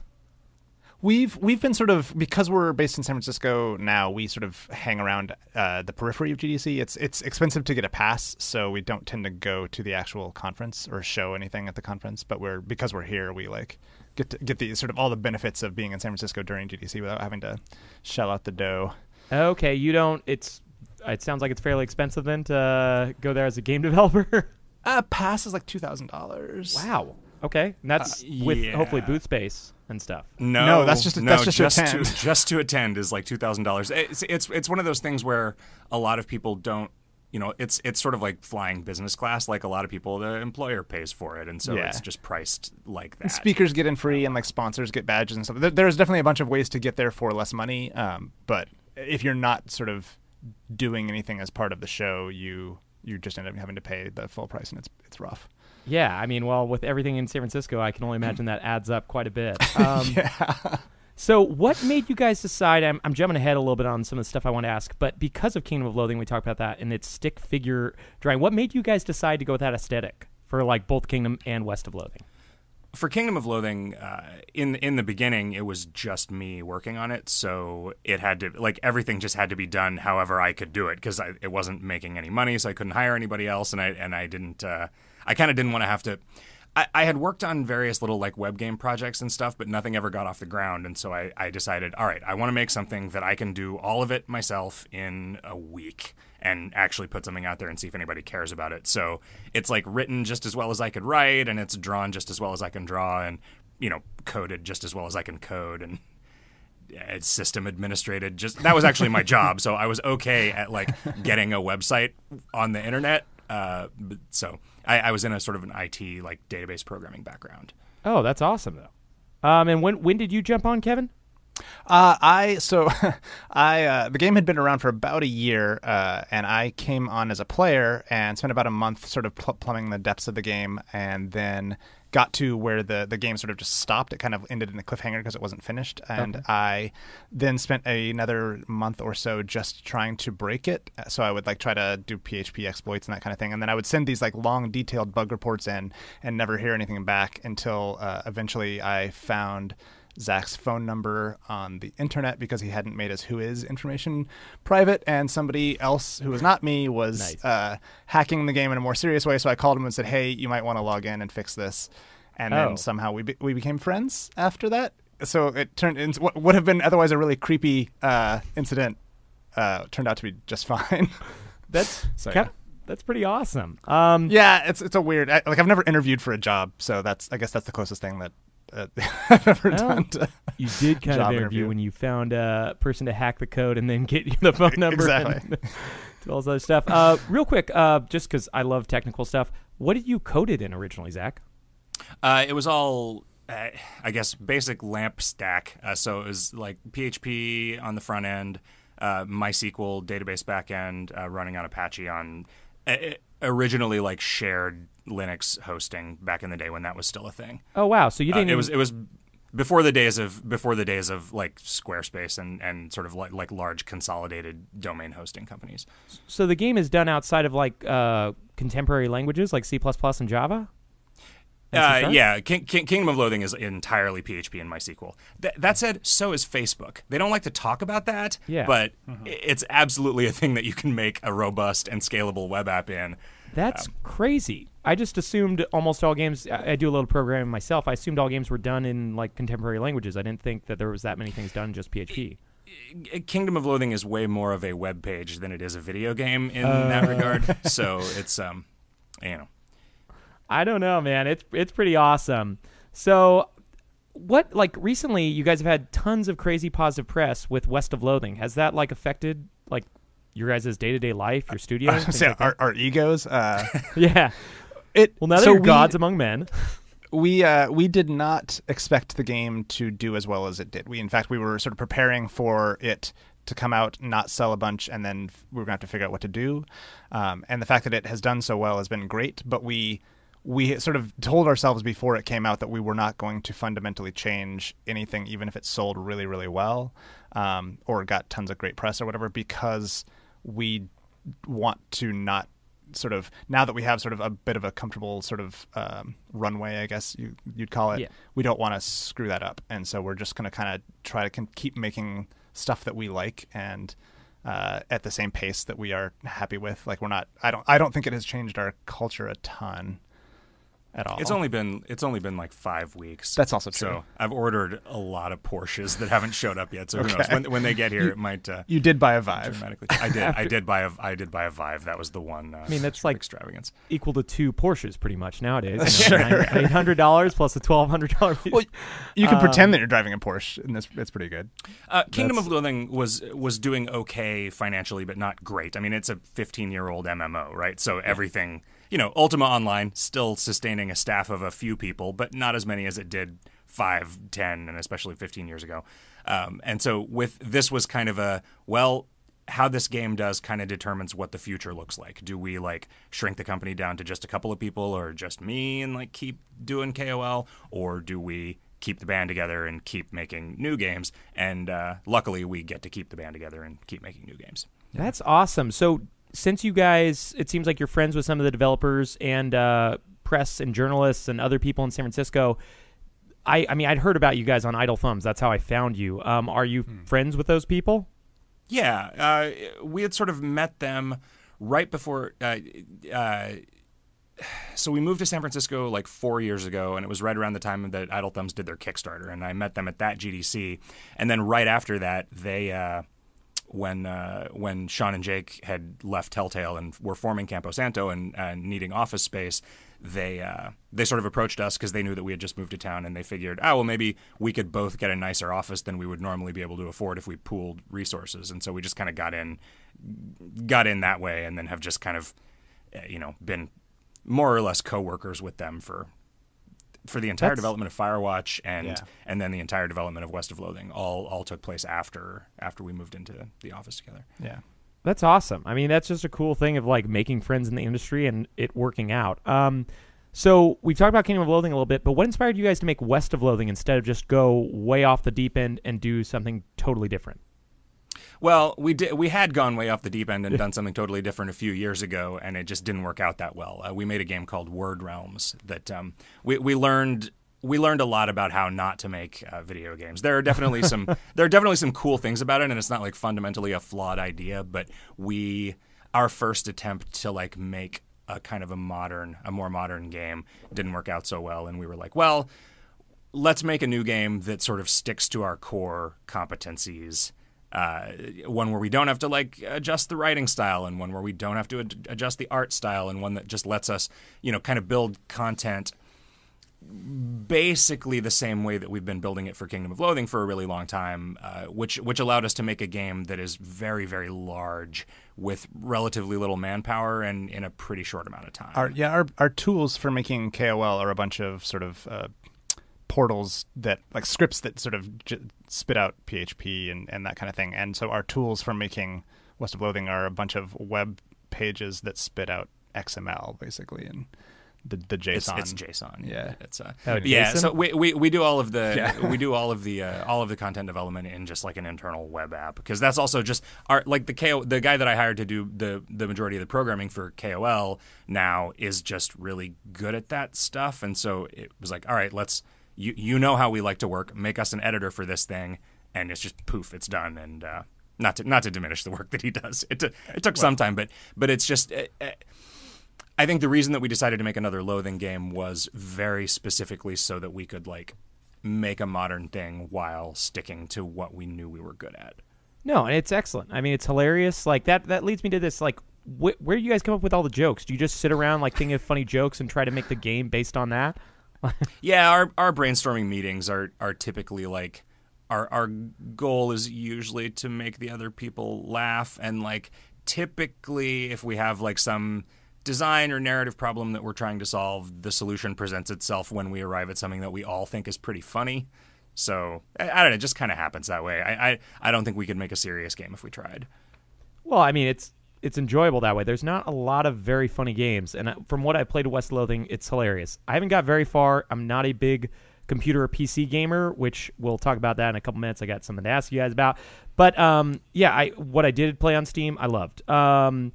We've we've been sort of because we're based in San Francisco now. We sort of hang around uh, the periphery of GDC. It's it's expensive to get a pass, so we don't tend to go to the actual conference or show anything at the conference. But we're because we're here, we like get to get the sort of all the benefits of being in San Francisco during GDC without having to shell out the dough. Okay, you don't. It's. It sounds like it's fairly expensive then to uh, go there as a game developer. Uh, pass is like two thousand dollars. Wow. Okay, and that's Uh, with yeah. hopefully booth space and stuff. No, No, that's just- no, that's just to just attend. to just to attend is like two thousand dollars. It's it's it's one of those things where a lot of people don't. You know, it's it's sort of like flying business class. Like a lot of people, the employer pays for it, and so Yeah. it's just priced like And that. speakers get in free, and like sponsors get badges and stuff. There, there's definitely a bunch of ways to get there for less money. Um, but if you're not sort of doing anything as part of the show, you you just end up having to pay the full price, and it's it's rough. Yeah, I mean, well, with everything in San Francisco, I can only imagine that adds up quite a bit. Um, yeah. So, what made you guys decide? I'm, I'm jumping ahead a little bit on some of the stuff I want to ask, but because of Kingdom of Loathing, we talked about that and its stick figure drawing. What made you guys decide to go with that aesthetic for like both Kingdom and West of Loathing? for Kingdom of Loathing, uh, in in the beginning, it was just me working on it, so it had to like everything just had to be done however I could do it because it wasn't making any money, so I couldn't hire anybody else, and I and I didn't. Uh, I kind of didn't want to have to. I, I had worked on various little like web game projects and stuff, but nothing ever got off the ground, and so I, I decided, all right, I want to make something that I can do all of it myself in a week and actually put something out there and see if anybody cares about it. So it's like written just as well as I could write, and it's drawn just as well as I can draw, and you know coded just as well as I can code and uh, system administrated. Just that was actually my job, so I was okay at like getting a website on the internet. Uh, so I, I was in a sort of an IT like database programming background. Oh, that's awesome though. Um, and when when did you jump on, Kevin? Uh, I so I uh, the game had been around for about a year, uh, and I came on as a player and spent about a month sort of pl- plumbing the depths of the game, and then got to where the the game sort of just stopped. It kind of ended in a cliffhanger because it wasn't finished, and Okay. I then spent another month or so just trying to break it. So I would like try to do PHP exploits and that kind of thing, and then I would send these like long, detailed bug reports in and never hear anything back until uh, eventually I found. Zach's phone number on the internet because he hadn't made his WHOIS information private, and somebody else who was not me was uh, hacking the game in a more serious way. So I called him and said, "Hey, you might want to log in and fix this." And Oh. then somehow we be- we became friends after that. So it turned into what would have been otherwise a really creepy uh, incident. Uh, turned out to be just fine. That's so, yeah. that's pretty awesome. Um, yeah, it's it's a weird. I, like I've never interviewed for a job, so that's I guess that's the closest thing that uh, I've ever Well, done. To you did kind of job interview, when you found a person to hack the code and then get you the phone number Exactly. and do all this other stuff. Uh, real quick, uh, just because I love technical stuff, what did you code it in originally, Zach? Uh, it was all, uh, I guess, basic LAMP stack. Uh, so it was like PHP on the front end, uh, MySQL database backend uh, running on Apache on uh, originally like shared Linux hosting back in the day when that was still a thing. Oh wow! So you Uh, didn't. it was it was before the days of before the days of like Squarespace and and sort of like like large consolidated domain hosting companies. so the game is done outside of like uh, contemporary languages like C and Java. Uh, yeah, King, King, Kingdom of Loathing is entirely PHP and MySQL. Th- that said, so is Facebook. They don't like to talk about that, Yeah. but i- it's absolutely a thing that you can make a robust and scalable web app in. That's Um, crazy. I just assumed almost all games. I I do a little programming myself. I assumed all games were done in like contemporary languages. I didn't think that there was that many things done in just PHP. Kingdom of Loathing is way more of a web page than it is a video game in Uh. that regard. So it's um, you know, I don't know, man. It's it's pretty awesome. So, what like recently you guys have had tons of crazy positive press with West of Loathing. Has that like affected like your guys' day to day life, your studio? Say like our, our egos. Uh, yeah. It well now that so you're we- gods among men. we uh, we did not expect the game to do as well as it did. We in fact we were sort of preparing for it to come out, not sell a bunch, and then we were going to have to figure out what to do. Um, and the fact that it has done so well has been great. But we we sort of told ourselves before it came out that we were not going to fundamentally change anything, even if it sold really really well um, or got tons of great press or whatever, because we want to not sort of now that we have sort of a bit of a comfortable sort of um, runway, I guess you, you'd call it. Yeah. We don't want to screw that up, and so we're just going to kind of try to keep making stuff that we like and uh, at the same pace that we are happy with. Like we're not. I don't. I don't think it has changed our culture a ton at all. it's only been it's only been like five weeks. That's also true. So I've ordered a lot of Porsches that haven't showed up yet. So who knows when, when they get here? You- it might. Uh, you did buy a Vive. dramatically- I did. I did buy a. I did buy a Vive. That was the one. Uh, I mean, that's like extravagance. equal to two Porsches pretty much nowadays. Sure. Eight hundred dollars plus a twelve hundred dollar. Well, you can Um, pretend that you're driving a Porsche, and that's it's pretty good. Uh, Kingdom That's- of Loathing was was doing okay financially, but not great. I mean, it's a 15 year old MMO, right? So everything, you know, Ultima Online still sustaining a staff of a few people, but not as many as it did five, ten, and especially 15 years ago. Um, and so with this was kind of a well. How this game does kind of determines what the future looks like. Do we like shrink the company down to just a couple of people, or just me, and like keep doing KOL, or do we keep the band together and keep making new games. And uh, luckily, we get to keep the band together and keep making new games. That's awesome. So since you guys, it seems like you're friends with some of the developers and uh, press and journalists and other people in San Francisco. I, I mean, I'd heard about you guys on Idle Thumbs. That's how I found you. Um, are you friends with those people? Yeah, uh, we had sort of met them right before. Uh, uh, so we moved to San Francisco like four years ago, and it was right around the time that Idle Thumbs did their Kickstarter, and I met them at that GDC. And then right after that, they uh, when uh, when Sean and Jake had left Telltale and were forming Campo Santo and, and needing office space, they uh, they sort of approached us because they knew that we had just moved to town and they figured, oh well, maybe we could both get a nicer office than we would normally be able to afford if we pooled resources, and so we just kind of got in, got in that way, and then have just kind of, uh, you know, been more or less co-workers with them for for the entire That's- development of Firewatch and Yeah. and then the entire development of West of Loathing all all took place after after we moved into the office together. Yeah. That's awesome. I mean, that's just a cool thing of like making friends in the industry and it working out. Um, so we've talked about Kingdom of Loathing a little bit, but what inspired you guys to make West of Loathing instead of just go way off the deep end and do something totally different? Well, we did. We had gone way off the deep end and done something totally different a few years ago, and it just didn't work out that well. Uh, we made a game called Word Realms that um, we we learned we learned a lot about how not to make uh, video games. There are definitely some there are definitely some cool things about it, and it's not like fundamentally a flawed idea. But we our first attempt to like make a kind of a modern, a more modern game didn't work out so well, and we were like, well, let's make a new game that sort of sticks to our core competencies. Uh, one where we don't have to like adjust the writing style, and one where we don't have to ad- adjust the art style, and one that just lets us, you know, kind of build content basically the same way that we've been building it for Kingdom of Loathing for a really long time, uh, which which allowed us to make a game that is very very large with relatively little manpower and in a pretty short amount of time. Our yeah, our our tools for making KOL are a bunch of sort of uh, portals that like scripts that sort of j- spit out PHP and and that kind of thing. And so our tools for making West of Loathing are a bunch of web pages that spit out XML basically and the the It's, JSON. it's JSON. Yeah. it's uh, Oh, yeah. JSON? So we, we we do all of the Yeah. we do all of the uh, all of the content development in just like an internal web app because that's also just our like the KO the guy that I hired to do the the majority of the programming for KOL now is just really good at that stuff and so it was like all right let's you you know how we like to work make us an editor for this thing and it's just poof it's done and uh, not to not to diminish the work that he does it took it took some time but but it's just. Uh, uh, I think the reason that we decided to make another loathing game was very specifically so that we could like make a modern thing while sticking to what we knew we were good at. No, and it's excellent. I mean, it's hilarious. Like that. That leads me to this. Like, wh- where do you guys come up with all the jokes? Do you just sit around like thinking of funny jokes and try to make the game based on that? yeah, our our brainstorming meetings are are typically like our our goal is usually to make the other people laugh and like typically if we have like some design or narrative problem that we're trying to solve, the solution presents itself when we arrive at something that we all think is pretty funny. So I, I don't know, it just kind of happens that way. I, I I don't think we could make a serious game if we tried. Well, I mean, it's it's enjoyable that way. There's not a lot of very funny games, and uh, from what I played West Loathing, it's hilarious. I haven't got very far. I'm not a big computer or PC gamer, which we'll talk about that in a couple minutes. I got something to ask you guys about, but um, yeah, I what I did play on Steam, I loved. Um,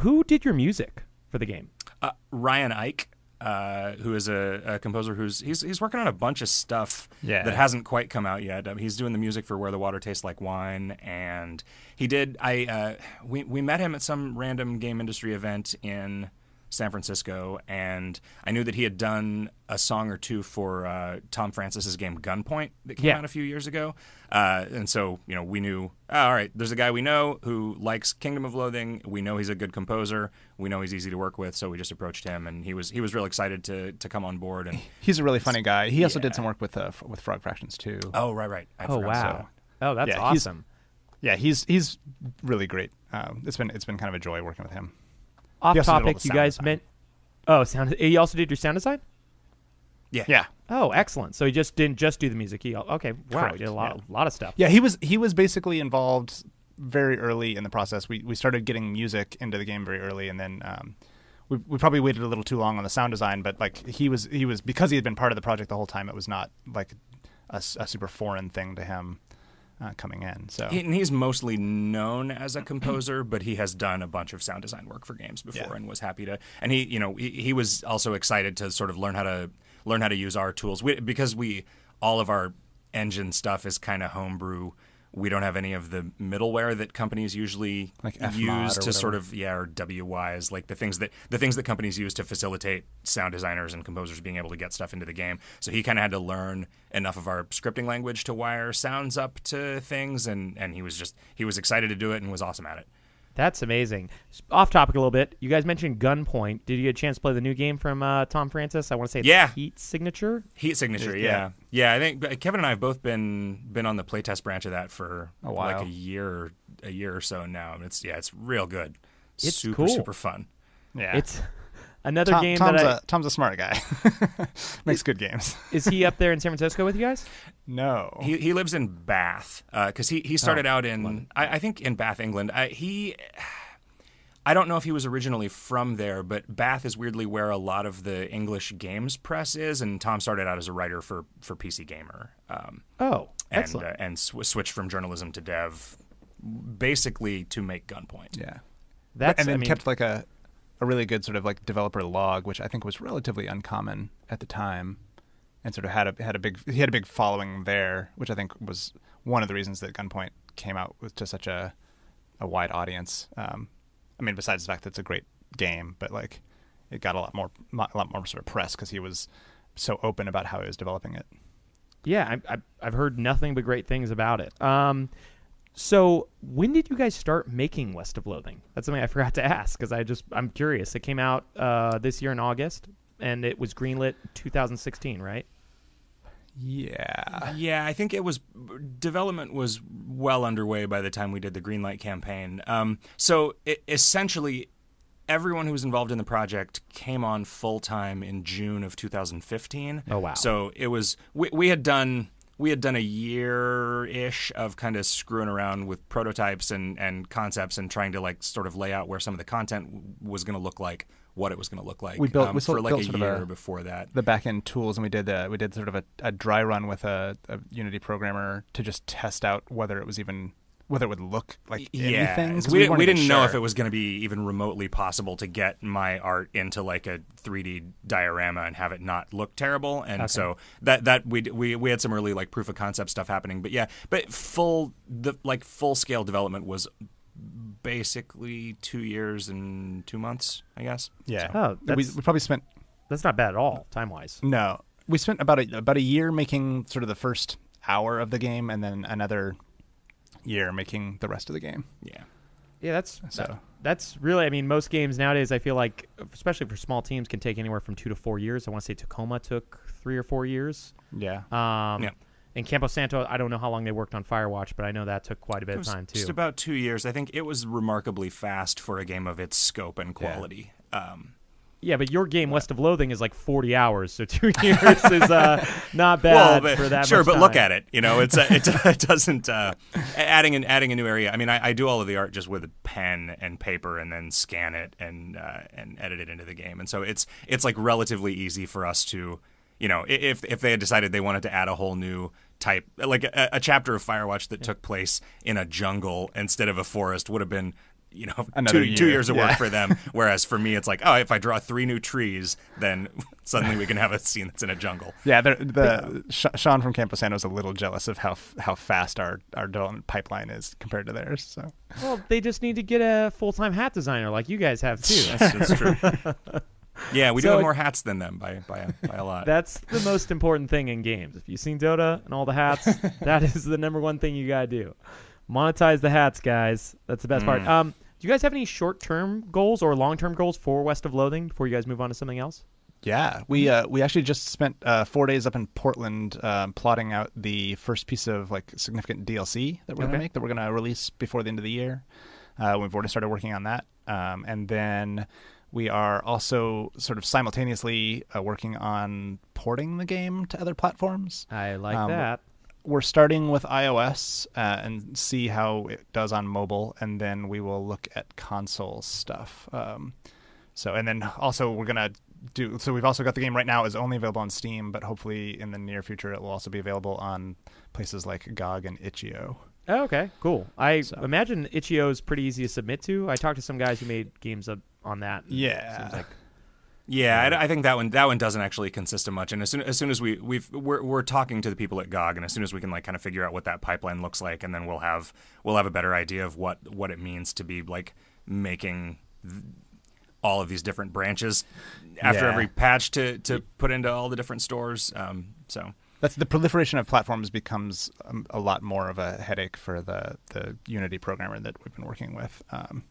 who did your music for the game? Uh, Ryan Ike, uh, who is a, a composer who's he's he's working on a bunch of stuff Yeah. that hasn't quite come out yet. Um, he's doing the music for Where the Water Tastes Like Wine, and he did. I uh, we we met him at some random game industry event in San Francisco, and I knew that he had done a song or two for uh, Tom Francis's game Gunpoint that came Yeah. out a few years ago. Uh, and so, you know, we knew, oh, all right, there's a guy we know who likes Kingdom of Loathing. We know he's a good composer. We know he's easy to work with. So we just approached him, and he was he was real excited to to come on board. And He's a really funny guy. He also did some work with uh, with Frog Fractions too. Oh, right, right. I Oh, forgot. wow. Oh, that's yeah, he's- awesome. Yeah, he's he's really great. Um, it's been it's been kind of a joy working with him. Off He also did all topic, the you sound guys design. meant. Oh, sound. He also did your sound design. Yeah. Yeah. Oh, excellent. So he just didn't just do the music. He okay. Wow, Correct, he did a lot, a lot of stuff. Yeah, he was he was basically involved very early in the process. We we started getting music into the game very early, and then um, we we probably waited a little too long on the sound design. But like he was he was because he had been part of the project the whole time. It was not like a, a super foreign thing to him uh, coming in. So He, and he's mostly known as a composer, but he has done a bunch of sound design work for games before, Yeah. and was happy to. And he, you know, he, he was also excited to sort of learn how to learn how to use our tools we, because we all of our engine stuff is kind of homebrew. We don't have any of the middleware that companies usually Like use to sort of yeah or Wwise like the things that the things that companies use to facilitate sound designers and composers being able to get stuff into the game. So he kind of had to learn enough of our scripting language to wire sounds up to things, and and he was just he was excited to do it and was awesome at it. That's amazing. Off topic a little bit. You guys mentioned Gunpoint. Did you get a chance to play the new game from uh, Tom Francis? I want to say it's Yeah. Heat Signature. Heat signature, Yeah. yeah. yeah, I think Kevin and I have both been been on the playtest branch of that for A like while. a year, a year or so now. It's yeah, it's real good. It's super cool. super fun. Yeah. It's another Tom- game Tom's that I, a Tom's a smart guy. Makes good games. is he up there in San Francisco with you guys? No. He he lives in Bath because he he started Oh, out in I, I think in Bath, England. I, he. I don't know if he was originally from there, but Bath is weirdly where a lot of the English games press is, and Tom started out as a writer for for PC Gamer. Um, Oh, and excellent. uh, and sw- switched from journalism to dev, basically to make Gunpoint. Yeah. That's and then I mean, kept like a a really good sort of like developer log, which I think was relatively uncommon at the time, and sort of had a had a big he had a big following there, which I think was one of the reasons that Gunpoint came out with to such a a wide audience. Um, I mean, besides the fact that it's a great game, but like it got a lot more a lot more sort of press because he was so open about how he was developing it. yeah, I, I've heard nothing but great things about it. Um, so when did you guys start making West of Loathing? That's something I forgot to ask because I just I'm curious. It came out uh, this year in August, and it was greenlit 2016, right? Yeah. Yeah, I think it was development was well underway by the time we did the Greenlight campaign. Um, so it, essentially, everyone who was involved in the project came on full time in June of 2015. Oh, wow. So it was we, we had done we had done a year ish of kind of screwing around with prototypes and and concepts and trying to like sort of lay out where some of the content was going to look like, what it was going to look like. we built um, we for like built a year a- before that. the back end tools and we did uh, we did sort of a, a dry run with a, a Unity programmer to just test out whether it was even whether it would look like Yeah, anything. 'cause we, we, weren't didn't know if it was going to be even remotely possible to get my art into like a 3D diorama and have it not look terrible. And Okay. so that that we we we had some early like proof of concept stuff happening. But yeah, but full the like full scale development was basically two years and two months, I guess. Yeah. Oh, we, we probably spent That's not bad at all, time wise. no. We spent about a about a year making sort of the first hour of the game, and then another year making the rest of the game. Yeah. Yeah, that's So- that- that's really. I mean, most games nowadays, I feel like, especially for small teams, can take anywhere from two to four years. I want to say Tacoma took three or four years. Yeah. Um, Yeah. And Campo Santo, I don't know how long they worked on Firewatch, but I know that took quite a bit It of time too. Just about two years. I think it was remarkably fast for a game of its scope and quality. Um, yeah, but your game West of Loathing is like forty hours, so two years is uh, not bad well, but, for that. Sure, but look at it. You know, it's it, it doesn't uh, adding an adding a new area. I mean, I, I do all of the art just with a pen and paper, and then scan it and uh, and edit it into the game. And so it's it's like relatively easy for us to, you know, if if they had decided they wanted to add a whole new type, like a, a chapter of Firewatch that took place in a jungle instead of a forest, would have been. You know, Another two, two years of Yeah. work for them. Whereas for me, it's like, oh, if I draw three new trees, then suddenly we can have a scene that's in a jungle. Yeah, the, the Sh- Sean from Campo Santo is a little jealous of how how fast our, our development pipeline is compared to theirs. So Well, they just need to get a full time hat designer like you guys have too. That's, that's true. Yeah, we do have more hats than them by by a, by a lot. That's the most important thing in games. If you've seen Dota and all the hats, that is the number one thing you gotta do. Monetize the hats, guys. That's the best part. Mm. Um, do you guys have any short term goals or long term goals for West of Loathing before you guys move on to something else? yeah, we uh, we actually just spent uh, four days up in Portland um, plotting out the first piece of like significant DLC that we're Okay. gonna make that we're gonna release before the end of the year. Uh, we've already started working on that, um, and then we are also sort of simultaneously uh, working on porting the game to other platforms. I like Um, that. We're starting with iOS uh, and see how it does on mobile, and then we will look at console stuff. Um, so, and then also we're gonna do. So we've also got the game right now is only available on Steam, but hopefully in the near future it will also be available on places like GOG and itch.io. Oh, okay, cool. I imagine itch.io is pretty easy to submit to. I talked to some guys who made games up on that. Yeah. seems like Yeah, I, I, think that one that one doesn't actually consist of much. And as soon as soon as we we've we're, we're talking to the people at GOG, and as soon as we can like kind of figure out what that pipeline looks like, and then we'll have we'll have a better idea of what what it means to be like making. Th- all of these different branches after Yeah. every patch to, to put into all the different stores. Um, so That's the proliferation of platforms becomes um, a lot more of a headache for the the Unity programmer that we've been working with. Um,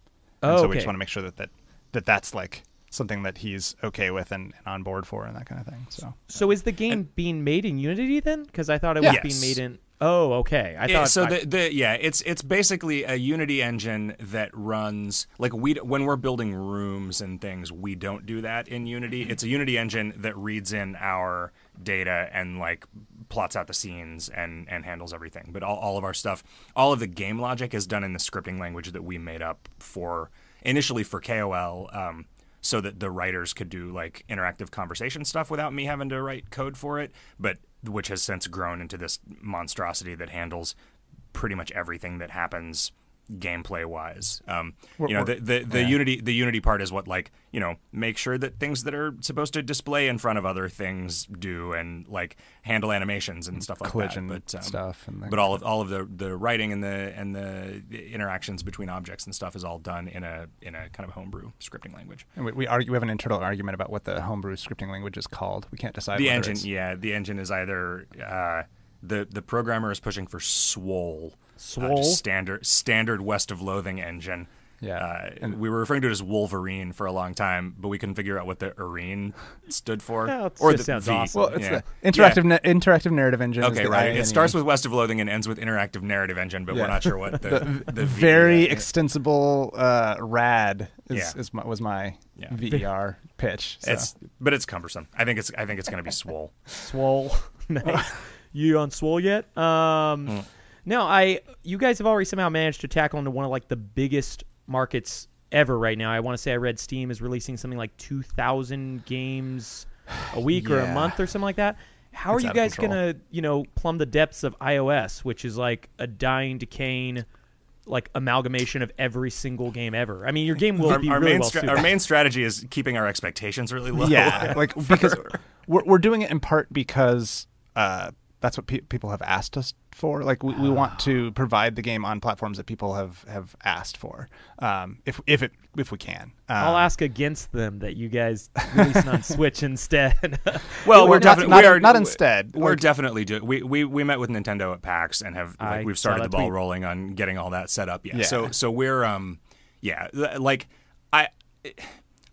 and Oh, so we just want to make sure that, that that that's like something that he's okay with and, and on board for and that kind of thing. So So is the game being made in Unity then? Because I thought it Yeah. was being made in. Oh, okay. I Yeah, thought so. I- the, the yeah, it's it's basically a Unity engine that runs like we when we're building rooms and things, we don't do that in Unity. It's a Unity engine that reads in our data and like plots out the scenes and and handles everything. But all, all of our stuff, all of the game logic is done in the scripting language that we made up for initially for KOL. Um, so that the writers could do like interactive conversation stuff without me having to write code for it, but which has since grown into this monstrosity that handles pretty much everything that happens gameplay wise. Um, you know, the the, the yeah. unity the unity part is what like you know make sure that things that are supposed to display in front of other things do and like handle animations and stuff like collision that. But um, stuff and but all of all of the the writing and the and the interactions between objects and stuff is all done in a in a kind of homebrew scripting language. And we, we argue we have an internal argument about what the homebrew scripting language is called. We can't decide. the engine yeah the engine is either uh, the the programmer is pushing for swole Swole? standard standard west of loathing engine yeah uh, we were referring to it as wolverine for a long time but we couldn't figure out what the arene stood for Yeah, or just the sounds V. awesome. Well, it's Yeah. the interactive na- interactive narrative engine. is okay the right INE. it starts with west of loathing and ends with interactive narrative engine but Yeah. we're not sure what the, the, the V- very yeah. extensible uh, rad is, Yeah. is my, was my Yeah. VER pitch. So. it's but it's cumbersome i think it's i think it's going to be swole Swole. nice. You on Swole yet? Um, Mm. No, I. You guys have already somehow managed to tackle into one of like the biggest markets ever right now. I want to say I read Steam is releasing something like two thousand games a week or a month or something like that. How It's are you guys gonna, you know, plumb the depths of iOS, which is like a dying, decaying, like amalgamation of every single game ever? I mean, your game will our, be our really main well stra- suited. our main strategy is keeping our expectations really low Yeah, like because we're we're doing it in part because uh, that's what pe- people have asked us for. Like we, we want to provide the game on platforms that people have have asked for, um, if if it if we can. Um, I'll ask against them that you guys release on Switch instead. Well, We're we're definitely not- we are not instead. We're Like- definitely doing. We, we we met with Nintendo at PAX and have like, we've started the ball tweet. rolling on getting all that set up. Yeah. Yeah. So so we're um yeah like I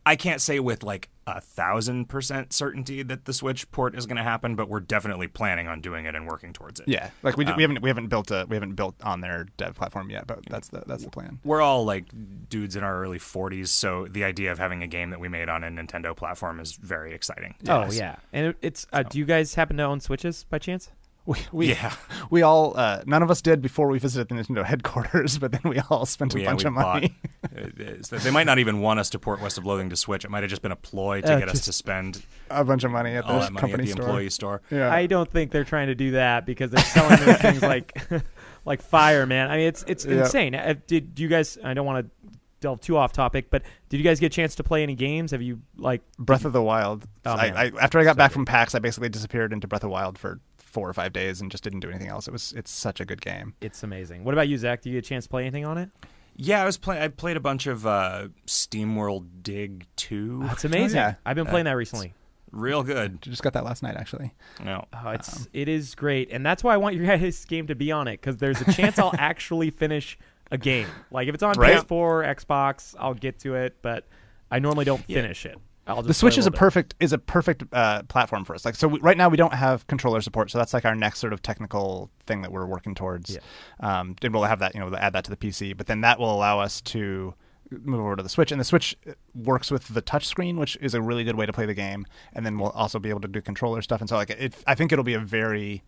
I can't say with like a thousand percent certainty that the Switch port is going to happen, but we're definitely planning on doing it and working towards it. yeah, like we, Um, we haven't we haven't built a we haven't built on their dev platform yet, but that's the that's the plan. We're all like dudes in our early 40s, so the idea of having a game that we made on a Nintendo platform is very exciting. Oh yeah, and it's. Uh, do you guys happen to own Switches by chance? We, we Yeah. we all uh, none of us did before we visited the Nintendo headquarters, but then we all spent a Yeah, bunch of money. bought- it- they might not even want us to port West of Loathing to Switch. It might have just been a ploy to Uh, get us to spend a bunch of money at the that money company at the store. employee store. Yeah. I don't think they're trying to do that because they're selling those things like like fire, man. I mean, it's it's Yeah. insane. Uh, Did you guys? I don't want to delve too off topic, but did you guys get a chance to play any games? Have you like Breath of the Wild. Oh, I. I, after I got back from PAX, I basically disappeared into Breath of the Wild for four or five days and just didn't do anything else. It was it's such a good game. It's amazing. What about you, Zach? Do you get a chance to play anything on it? Yeah, I was playing. I played a bunch of uh, SteamWorld Dig Two. That's amazing. yeah. I've been playing that recently. Real good. Just got that last night actually. No. Oh, it's it is great, and that's why I want your guys' game to be on it because there's a chance I'll actually finish a game. Like if it's on Right. PS4, Xbox, I'll get to it, but I normally don't Yeah. finish it. I'll just the Switch is a little perfect is a perfect uh, platform for us. Like so, we, right now we don't have controller support, so that's like our next sort of technical thing that we're working towards. Yeah. Um, and we'll have that, you know, add that to the PC, but then that will allow us to move over to the Switch, and the Switch works with the touch screen, which is a really good way to play the game. And then we'll also be able to do controller stuff, and so like it, I think it'll be a very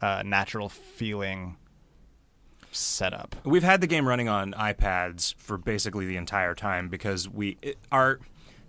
uh, natural feeling setup. We've had the game running on iPads for basically the entire time because we it, our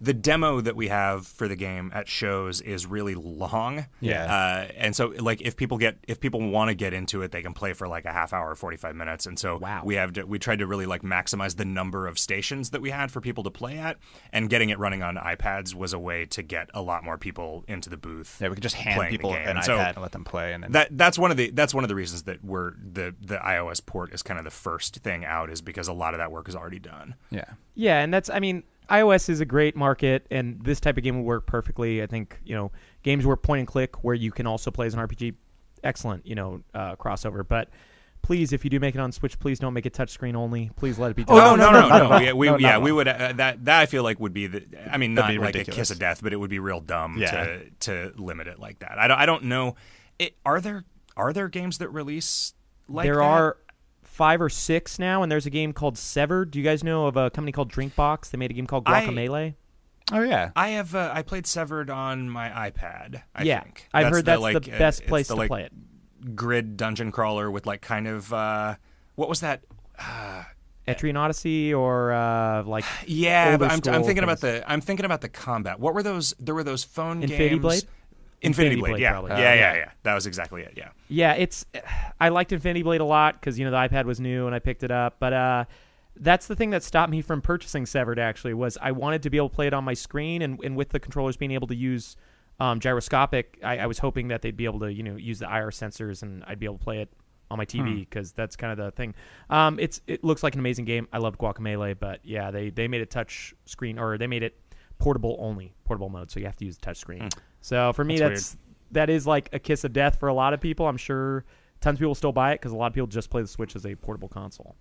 the demo that we have for the game at shows is really long. Yeah. Uh, and so like if people get if people want to get into it, they can play for like a half hour, forty five minutes. And so wow. we have to, we tried to really like maximize the number of stations that we had for people to play at, and getting it running on iPads was a way to get a lot more people into the booth. Yeah, we could just hand people game. an And so iPad and let them play, and then that that's one of the that's one of the reasons that we're the the iOS port is kind of the first thing out is because a lot of that work is already done. Yeah. Yeah, and that's I mean iOS is a great market, and this type of game will work perfectly. I think you know games where point and click, where you can also play as an RPG, excellent. You know uh, crossover, but. Please, if you do make it on Switch, please don't make it touchscreen only. Please let it be. Oh done. no, no, no, no! We, we No, yeah, we would uh, that that I feel like would be the. I mean, not be like a kiss of death, but it would be real dumb Yeah. to to limit it like that. I don't. I don't know. It, are there are there games that release like there that? are five or six now, and there's a game called Severed. Do you guys know of a company called Drinkbox? They made a game called I- Guacamelee. Oh yeah. I have uh, I played Severed on my iPad. I Yeah. think. I've heard that's the like, uh, best it's place the, to like, play it. Grid dungeon crawler with like kind of uh, what was that? Uh, Etrian Odyssey or uh, like yeah, but I'm, I'm scroll thinking about the I'm thinking about the combat. What were those? There were those phone Infinity games. Blade? Infinity, Infinity Blade. Blade, yeah. probably. yeah, Uh, yeah, yeah. yeah. That was exactly it. Yeah. Yeah, it's I liked Infinity Blade a lot because you know the iPad was new and I picked it up. But uh, that's the thing that stopped me from purchasing Severed. Actually, was I wanted to be able to play it on my screen and, and with the controllers being able to use um, gyroscopic, I, I was hoping that they'd be able to you know use the IR sensors and I'd be able to play it on my TV Hmm. because that's kind of the thing. Um, it's it looks like an amazing game. I loved Guacamelee, but yeah, they they made it touch screen or they made it portable only, portable mode, so you have to use the touch screen. So for me, That's that's that is like a kiss of death for a lot of people. I'm sure tons of people still buy it because a lot of people just play the Switch as a portable console.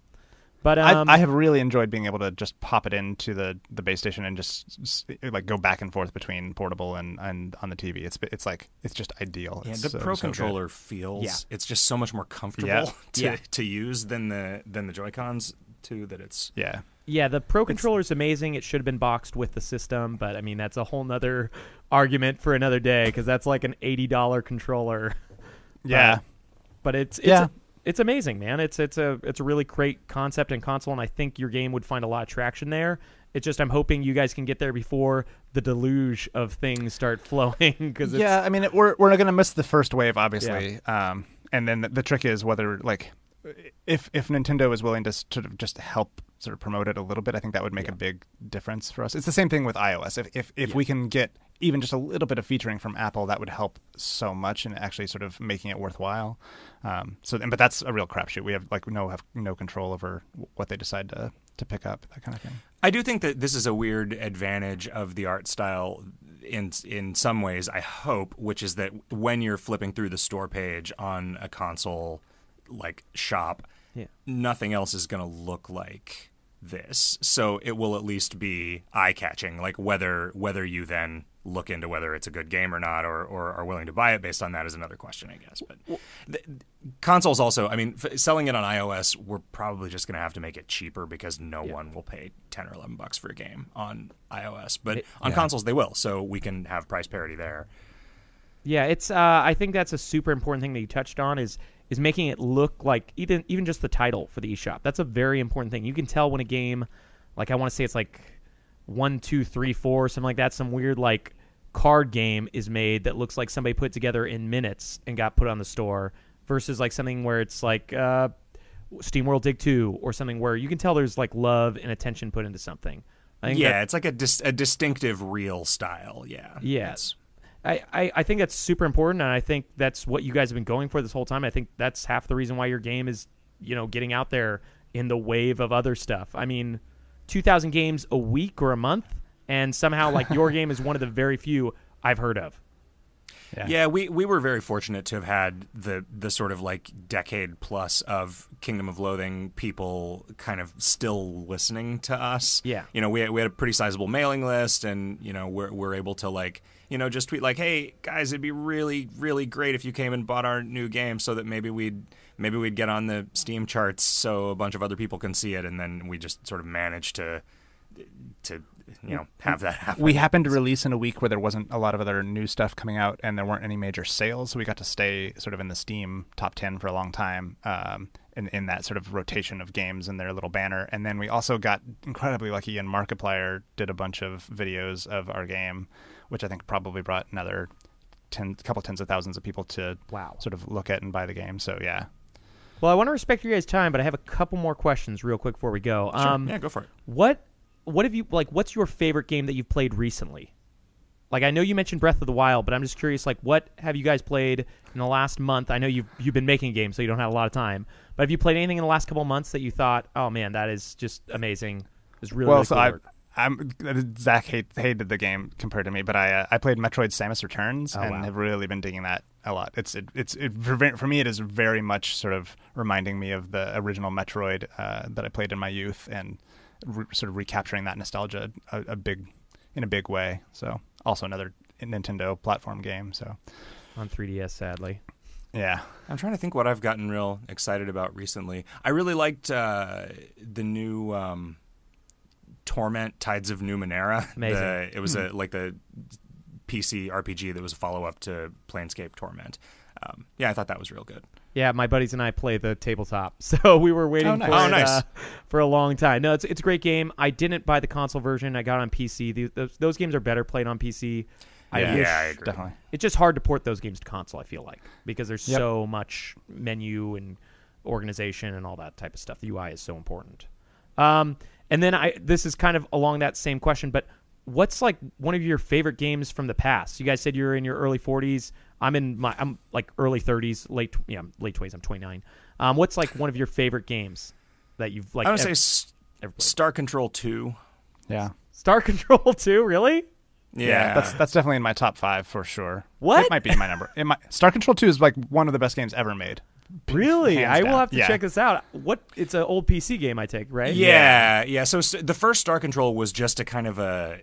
But um, I, I have really enjoyed being able to just pop it into the, the base station and just like go back and forth between portable and, and on the TV. It's it's like it's just ideal. Yeah, It's the so- Pro so good. controller feels Yeah. it's just so much more comfortable Yeah. to, Yeah. to use than the than the Joy Cons too. That it's yeah yeah, the Pro controller is amazing. It should have been boxed with the system, but I mean that's a whole nother argument for another day because that's like an eighty dollar controller. Yeah. But, but it's it's Yeah. it's amazing, man. It's it's a it's a really great concept and console, and I think your game would find a lot of traction there. It's just I'm hoping you guys can get there before the deluge of things start flowing because yeah, I mean, it, we're we're going to miss the first wave, obviously. Um, and then the, the trick is whether like if if Nintendo is willing to sort of just help sort of promote it a little bit, I think that would make a big difference for us. It's the same thing with iOS. If if if we can get even just a little bit of featuring from Apple, that would help so much in actually sort of making it worthwhile. Um, so, but that's a real crapshoot. We have like no have no control over what they decide to to pick up that kind of thing. I do think that this is a weird advantage of the art style in in some ways. I hope, which is that when you're flipping through the store page on a console like shop, Yeah. nothing else is going to look like this. So it will at least be eye catching. Like whether whether you then look into whether it's a good game or not, or or are willing to buy it based on that is another question, I guess. But the, consoles also, I mean, f- selling it on iOS, we're probably just going to have to make it cheaper because no one will pay ten or eleven bucks for a game on iOS. But It- on Yeah. consoles, they will. So we can have price parity there. Yeah, it's. Uh, I think that's a super important thing that you touched on is is making it look like even even just the title for the eShop. That's a very important thing. You can tell when a game, like I want to say it's like one, two, three, four, something like that. Some weird like card game is made that looks like somebody put together in minutes and got put on the store versus like something where it's like uh, SteamWorld Dig Two or something where you can tell there's like love and attention put into something. I think yeah, that- it's like a dis- a distinctive real style. Yeah. yeah. It's- I, I, I think that's super important, and I think that's what you guys have been going for this whole time. I think that's half the reason why your game is, you know, getting out there in the wave of other stuff. I mean, 2,000 games a week or a month, and somehow, like, your game is one of the very few I've heard of. Yeah. we, we were very fortunate to have had the the sort of like decade plus of Kingdom of Loathing people kind of still listening to us. Yeah. You know, we had, we had a pretty sizable mailing list and, you know, we're, we're able to like, you know, just tweet like, "Hey, guys, it'd be really really great if you came and bought our new game so that maybe we'd maybe we'd get on the Steam charts so a bunch of other people can see it." And then we just sort of managed to to you know, have that happen. We happened to release in a week where there wasn't a lot of other new stuff coming out, and there weren't any major sales, so we got to stay sort of in the Steam top ten for a long time. Um, in, in that sort of rotation of games in their little banner. And then we also got incredibly lucky, and Markiplier did a bunch of videos of our game, which I think probably brought another ten, couple tens of thousands of people to wow. sort of look at and buy the game. So yeah. Well, I want to respect your guys' time, but I have a couple more questions real quick before we go. Sure. Um, yeah, go for it. What what have you like? What's your favorite game that you've played recently? Like I know you mentioned Breath of the Wild, but I'm just curious. Like, what have you guys played in the last month? I know you've you've been making games, so you don't have a lot of time. But have you played anything in the last couple months that you thought, oh man, that is just amazing? It's really well. really so cool I, work." I'm Zach hate, hated the game compared to me, but I uh, I played Metroid: Samus Returns Oh, and wow. have really been digging that a lot. It's it, it's it, for for me it is very much sort of reminding me of the original Metroid uh, that I played in my youth and re- sort of recapturing that nostalgia a, a big in a big way. So also another Nintendo platform game. So on 3DS, sadly. Yeah. I'm trying to think what I've gotten real excited about recently. I really liked uh, the new um, Torment Tides of Numenera. Amazing. The- it was Hmm. a like the PC RPG that was a follow up to Planescape Torment. Um, yeah, I thought that was real good. Yeah, my buddies and I play the tabletop, so we were waiting Oh, nice. for Oh, it nice. uh, for a long time. No, it's it's a great game. I didn't buy the console version. I got on PC. The, those, those games are better played on PC. Yeah. I wish, Yeah, I agree. Definitely. It's just hard to port those games to console. I feel like because there's Yep. so much menu and organization and all that type of stuff. The UI is so important. Um, and then I this is kind of along that same question, but what's like one of your favorite games from the past? You guys said you're in your early 40s. I'm in my I'm like early 30s, late tw- yeah, late 20s. I'm 29. Um, what's like one of your favorite games that you've like? I would ev- say S- Star Control Two. Yeah. Star Control 2, really? Yeah. that's that's definitely in my top five for sure. What? It might be my number. It might, Star Control Two is like one of the best games ever made. Really? Hands I will down. have to Yeah. check this out. What? It's an old PC game, I take, right? Yeah, yeah. So s- the first Star Control was just a kind of a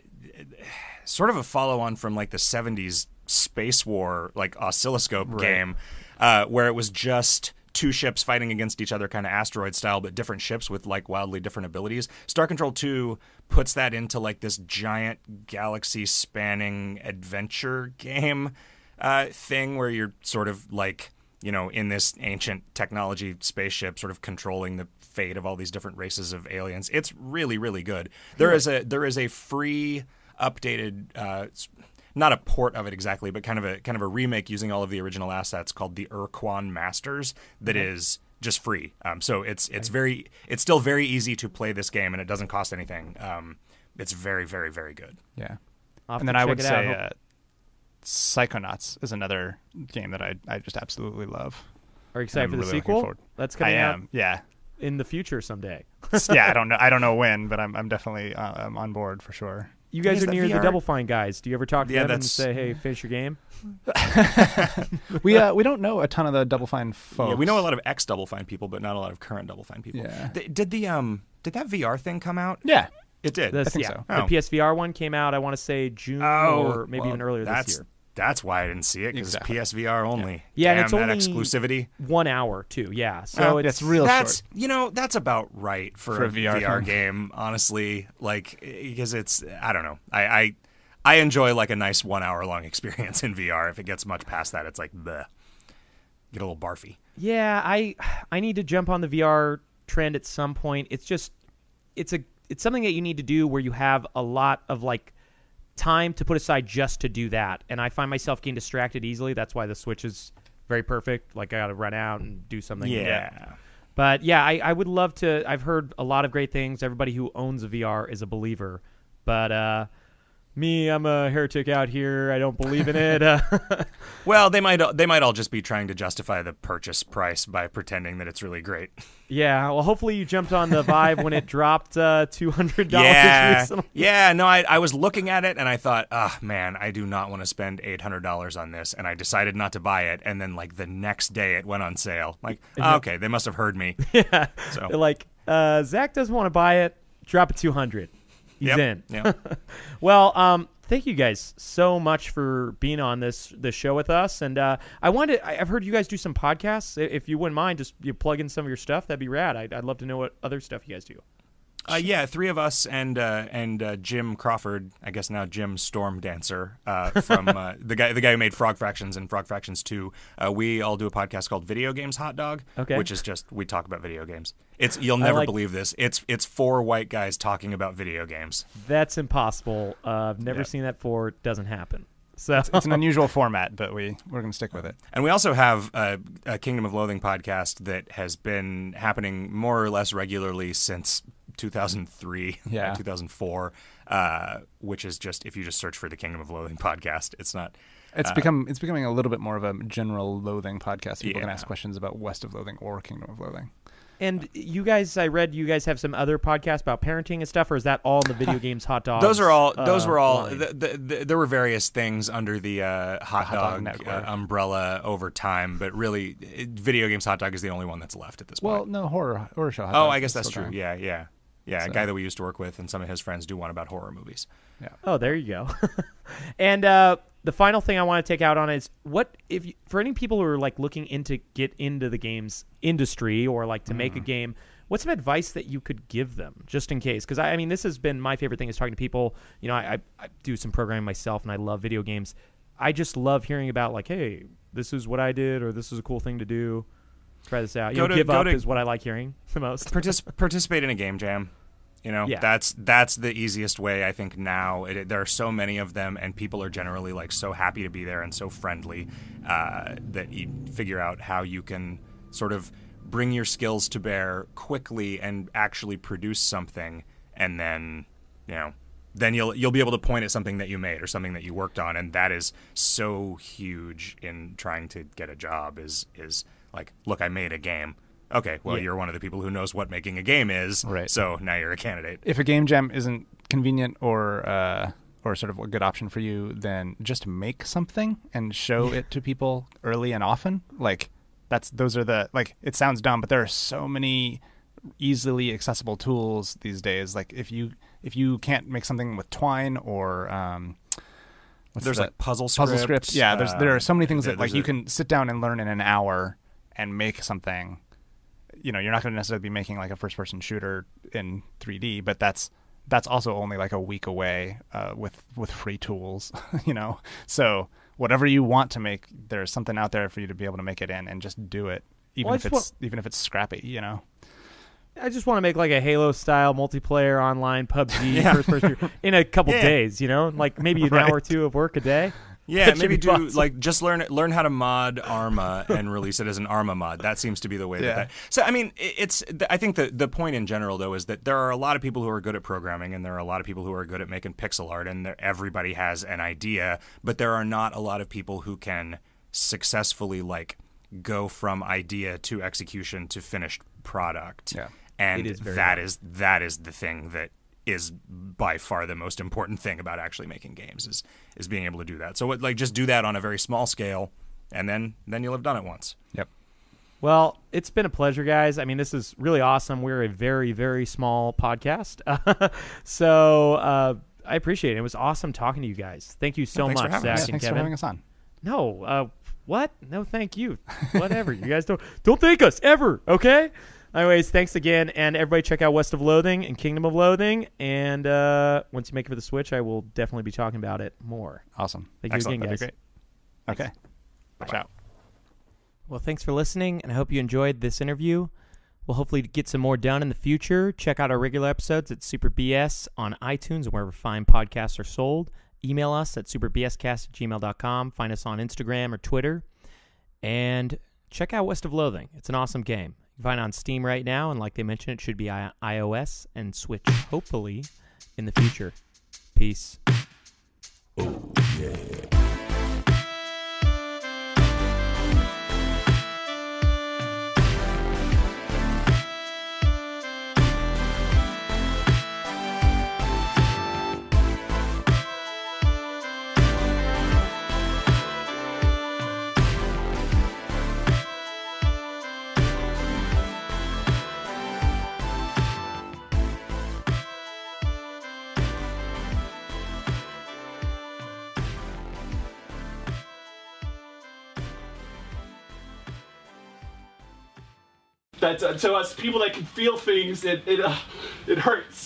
sort of a follow on from like the 70s Space War like oscilloscope Right. game uh, where it was just two ships fighting against each other kind of asteroid style but different ships with like wildly different abilities. Star Control 2 puts that into like this giant galaxy spanning adventure game uh, thing where you're sort of like you know in this ancient technology spaceship sort of controlling the fate of all these different races of aliens it's really really good There is a there is a free updated uh, s- not a port of it exactly but kind of a kind of a remake using all of the original assets called the Ur-Quan Masters that is Okay. just free um, so it's it's very it's still very easy to play this game and it doesn't cost anything um, it's very very very good Yeah. And then I would it out. say Hope- uh, Psychonauts is another game that I I just absolutely love. Are you excited I'm for the really sequel? That's coming I out am. Yeah. in the future someday. yeah, I don't know. I don't know when, but I'm I'm definitely uh, I'm on board for sure. You guys are that near the VR? Double Fine guys. Do you ever talk to Yeah, them and say, "Hey, finish your game"? we uh, we don't know a ton of the Double Fine folks. Yeah, we know a lot of ex Double Fine people, but not a lot of current Double Fine people. Yeah. Th- did the um did that VR thing come out? Yeah. It did. This- I think yeah, so. The Oh. PSVR one came out. I want to say June Oh, or maybe well, even earlier this year. That's why I didn't see it because Exactly. PSVR only. Yeah, Damn, and it's that only exclusivity. one hour too. Yeah, uh, so Oh, it's, real that's you know that's about right for, For a a VR VR, game. game, honestly. Like because it's I don't know. I, I I enjoy like a nice one hour long experience in VR. If it gets much past that, it's like the Get a little barfy. Yeah, I I need to jump on the VR trend at some point. It's just it's a it's something that you need to do where you have a lot of like time to put aside just to do that. And I find myself getting distracted easily. That's why the Switch is very perfect. Like I got to run out and do something. Yeah. But yeah, I, I would love to. I've heard a lot of great things. Everybody who owns a VR is a believer. But uh, me, I'm a heretic out here. I don't believe in it. Uh, Well, they might they might all just be trying to justify the purchase price by pretending that it's really great. yeah. Well, hopefully you jumped on the Vive when it dropped uh, two hundred dollars Yeah, recently. yeah. No, I, I was looking at it and I thought, ah, man, I do not want to spend eight hundred dollars on this, and I decided not to buy it. And then like the next day, it went on sale. Like, ah, okay, they must have heard me. yeah. So They're like, uh, Zach doesn't want to buy it. Drop it two hundred. He's Yep, in. yep. well, um, thank you guys so much for being on this this show with us. And uh, I wanted, I- I've heard you guys do some podcasts. If you wouldn't mind, just you plug in some of your stuff. That'd be rad. I'd, I'd love to know what other stuff you guys do. Uh, yeah, three of us and uh, and uh, Jim Crawford, I guess now Jim Stormdancer, uh, from uh, the guy the guy who made Frog Fractions and Frog Fractions Two. Uh, we all do a podcast called Video Games Hot Dog, Okay. which is just we talk about video games. It's you'll never like- believe this. It's it's four white guys talking about video games. That's impossible. Uh, I've never Yeah. seen that before. It doesn't happen. So It's, it's an unusual format, but we we're going to stick with it. And we also have a, a Kingdom of Loathing podcast that has been happening more or less regularly since 2003, Yeah. 2004, uh, which is just if you just search for the Kingdom of Loathing podcast, it's not. It's uh, become it's becoming a little bit more of a general loathing podcast. People can ask questions about West of Loathing or Kingdom of Loathing. And you guys, I read you guys have some other podcasts about parenting and stuff, or is that all in the video games hot dogs? Those are all. Those uh, were all. The, the, the, there were various things under the uh, hot, Hot Dog dog, uh, umbrella over time, but really, it, video games hot dog is the only one that's left at this point. Well, no horror horror show. Hot oh, Dog I guess that's true. going. Yeah, yeah, yeah. So- A guy that we used to work with, and some of his friends do one about horror movies. Yeah. Oh, there you go. and uh, the final thing I want to take out on is what if you, for any people who are like looking into get into the games industry or like to make a game. What's some advice that you could give them, just in case? Because I, I mean, this has been my favorite thing is talking to people. You know, I, I, I do some programming myself, and I love video games. I just love hearing about like, hey, this is what I did, or this is a cool thing to do. Try this out. You know, to- give up to- is what I like hearing the most. Partic- participate in a game jam. You know, Yeah. that's that's the easiest way I think now. It, there are so many of them, and people are generally like so happy to be there and so friendly uh, that you figure out how you can sort of bring your skills to bear quickly and actually produce something, and then you know then you'll you'll be able to point at something that you made or something that you worked on, and that is so huge in trying to get a job. Is is like, look, I made a game. Okay, well, Yeah. you're one of the people who knows what making a game is, Right. So now you're a candidate. If a game jam isn't convenient or uh, or sort of a good option for you, then just make something and show it to people early and often. Like that's those are the like it sounds dumb, but there are so many easily accessible tools these days. Like if you if you can't make something with Twine or um, There's, the- like, Puzzle puzzle Script, scripts. Yeah, there's there uh, are so many things that like there's you can sit down and learn in an hour and make something you know you're not going to necessarily be making like a first person shooter in 3d but that's that's also only like a week away uh, with with free tools you know so whatever you want to make there's something out there for you to be able to make it in and just do it even Well, if it's even if it's scrappy you know I just want to make like a Halo style multiplayer online PUBG Yeah. first person in a couple Yeah. days, you know, like maybe an Right. hour or two of work a day. Yeah, maybe do like just learn learn how to mod Arma and release it as an Arma mod. That seems to be the way Yeah. that, that. So I mean, it's I think the the point in general though is that there are a lot of people who are good at programming and there are a lot of people who are good at making pixel art and there, everybody has an idea, but there are not a lot of people who can successfully like go from idea to execution to finished product. Yeah. And is that hard. is that is the thing that is by far the most important thing about actually making games is is being able to do that. So what, like just do that on a very small scale, and then then you'll have done it once. Yep. Well, it's been a pleasure, guys. I mean, this is really awesome. We're a very, very small podcast. so uh, I appreciate it. It was awesome talking to you guys. Thank you so Thanks much, Zach us. and Thanks for having us on. No, uh, what? No, thank you. Whatever. you guys don't don't thank us ever. Okay. Anyways, thanks again, and everybody check out West of Loathing and Kingdom of Loathing. And uh, once you make it for the Switch, I will definitely be talking about it more. Awesome. Thank you Excellent. again, That'd guys. be great. Okay. Ciao. Well, thanks for listening, and I hope you enjoyed this interview. We'll hopefully get some more done in the future. Check out our regular episodes at Super BS on iTunes and wherever fine podcasts are sold. Email us at superbscast at gmail.com. Find us on Instagram or Twitter. And check out West of Loathing. It's an awesome game. Find on Steam right now, and like they mentioned, it should be I- iOS and Switch, hopefully, in the future. Peace. Oh, That uh, to us people that can feel things, it it uh, it hurts.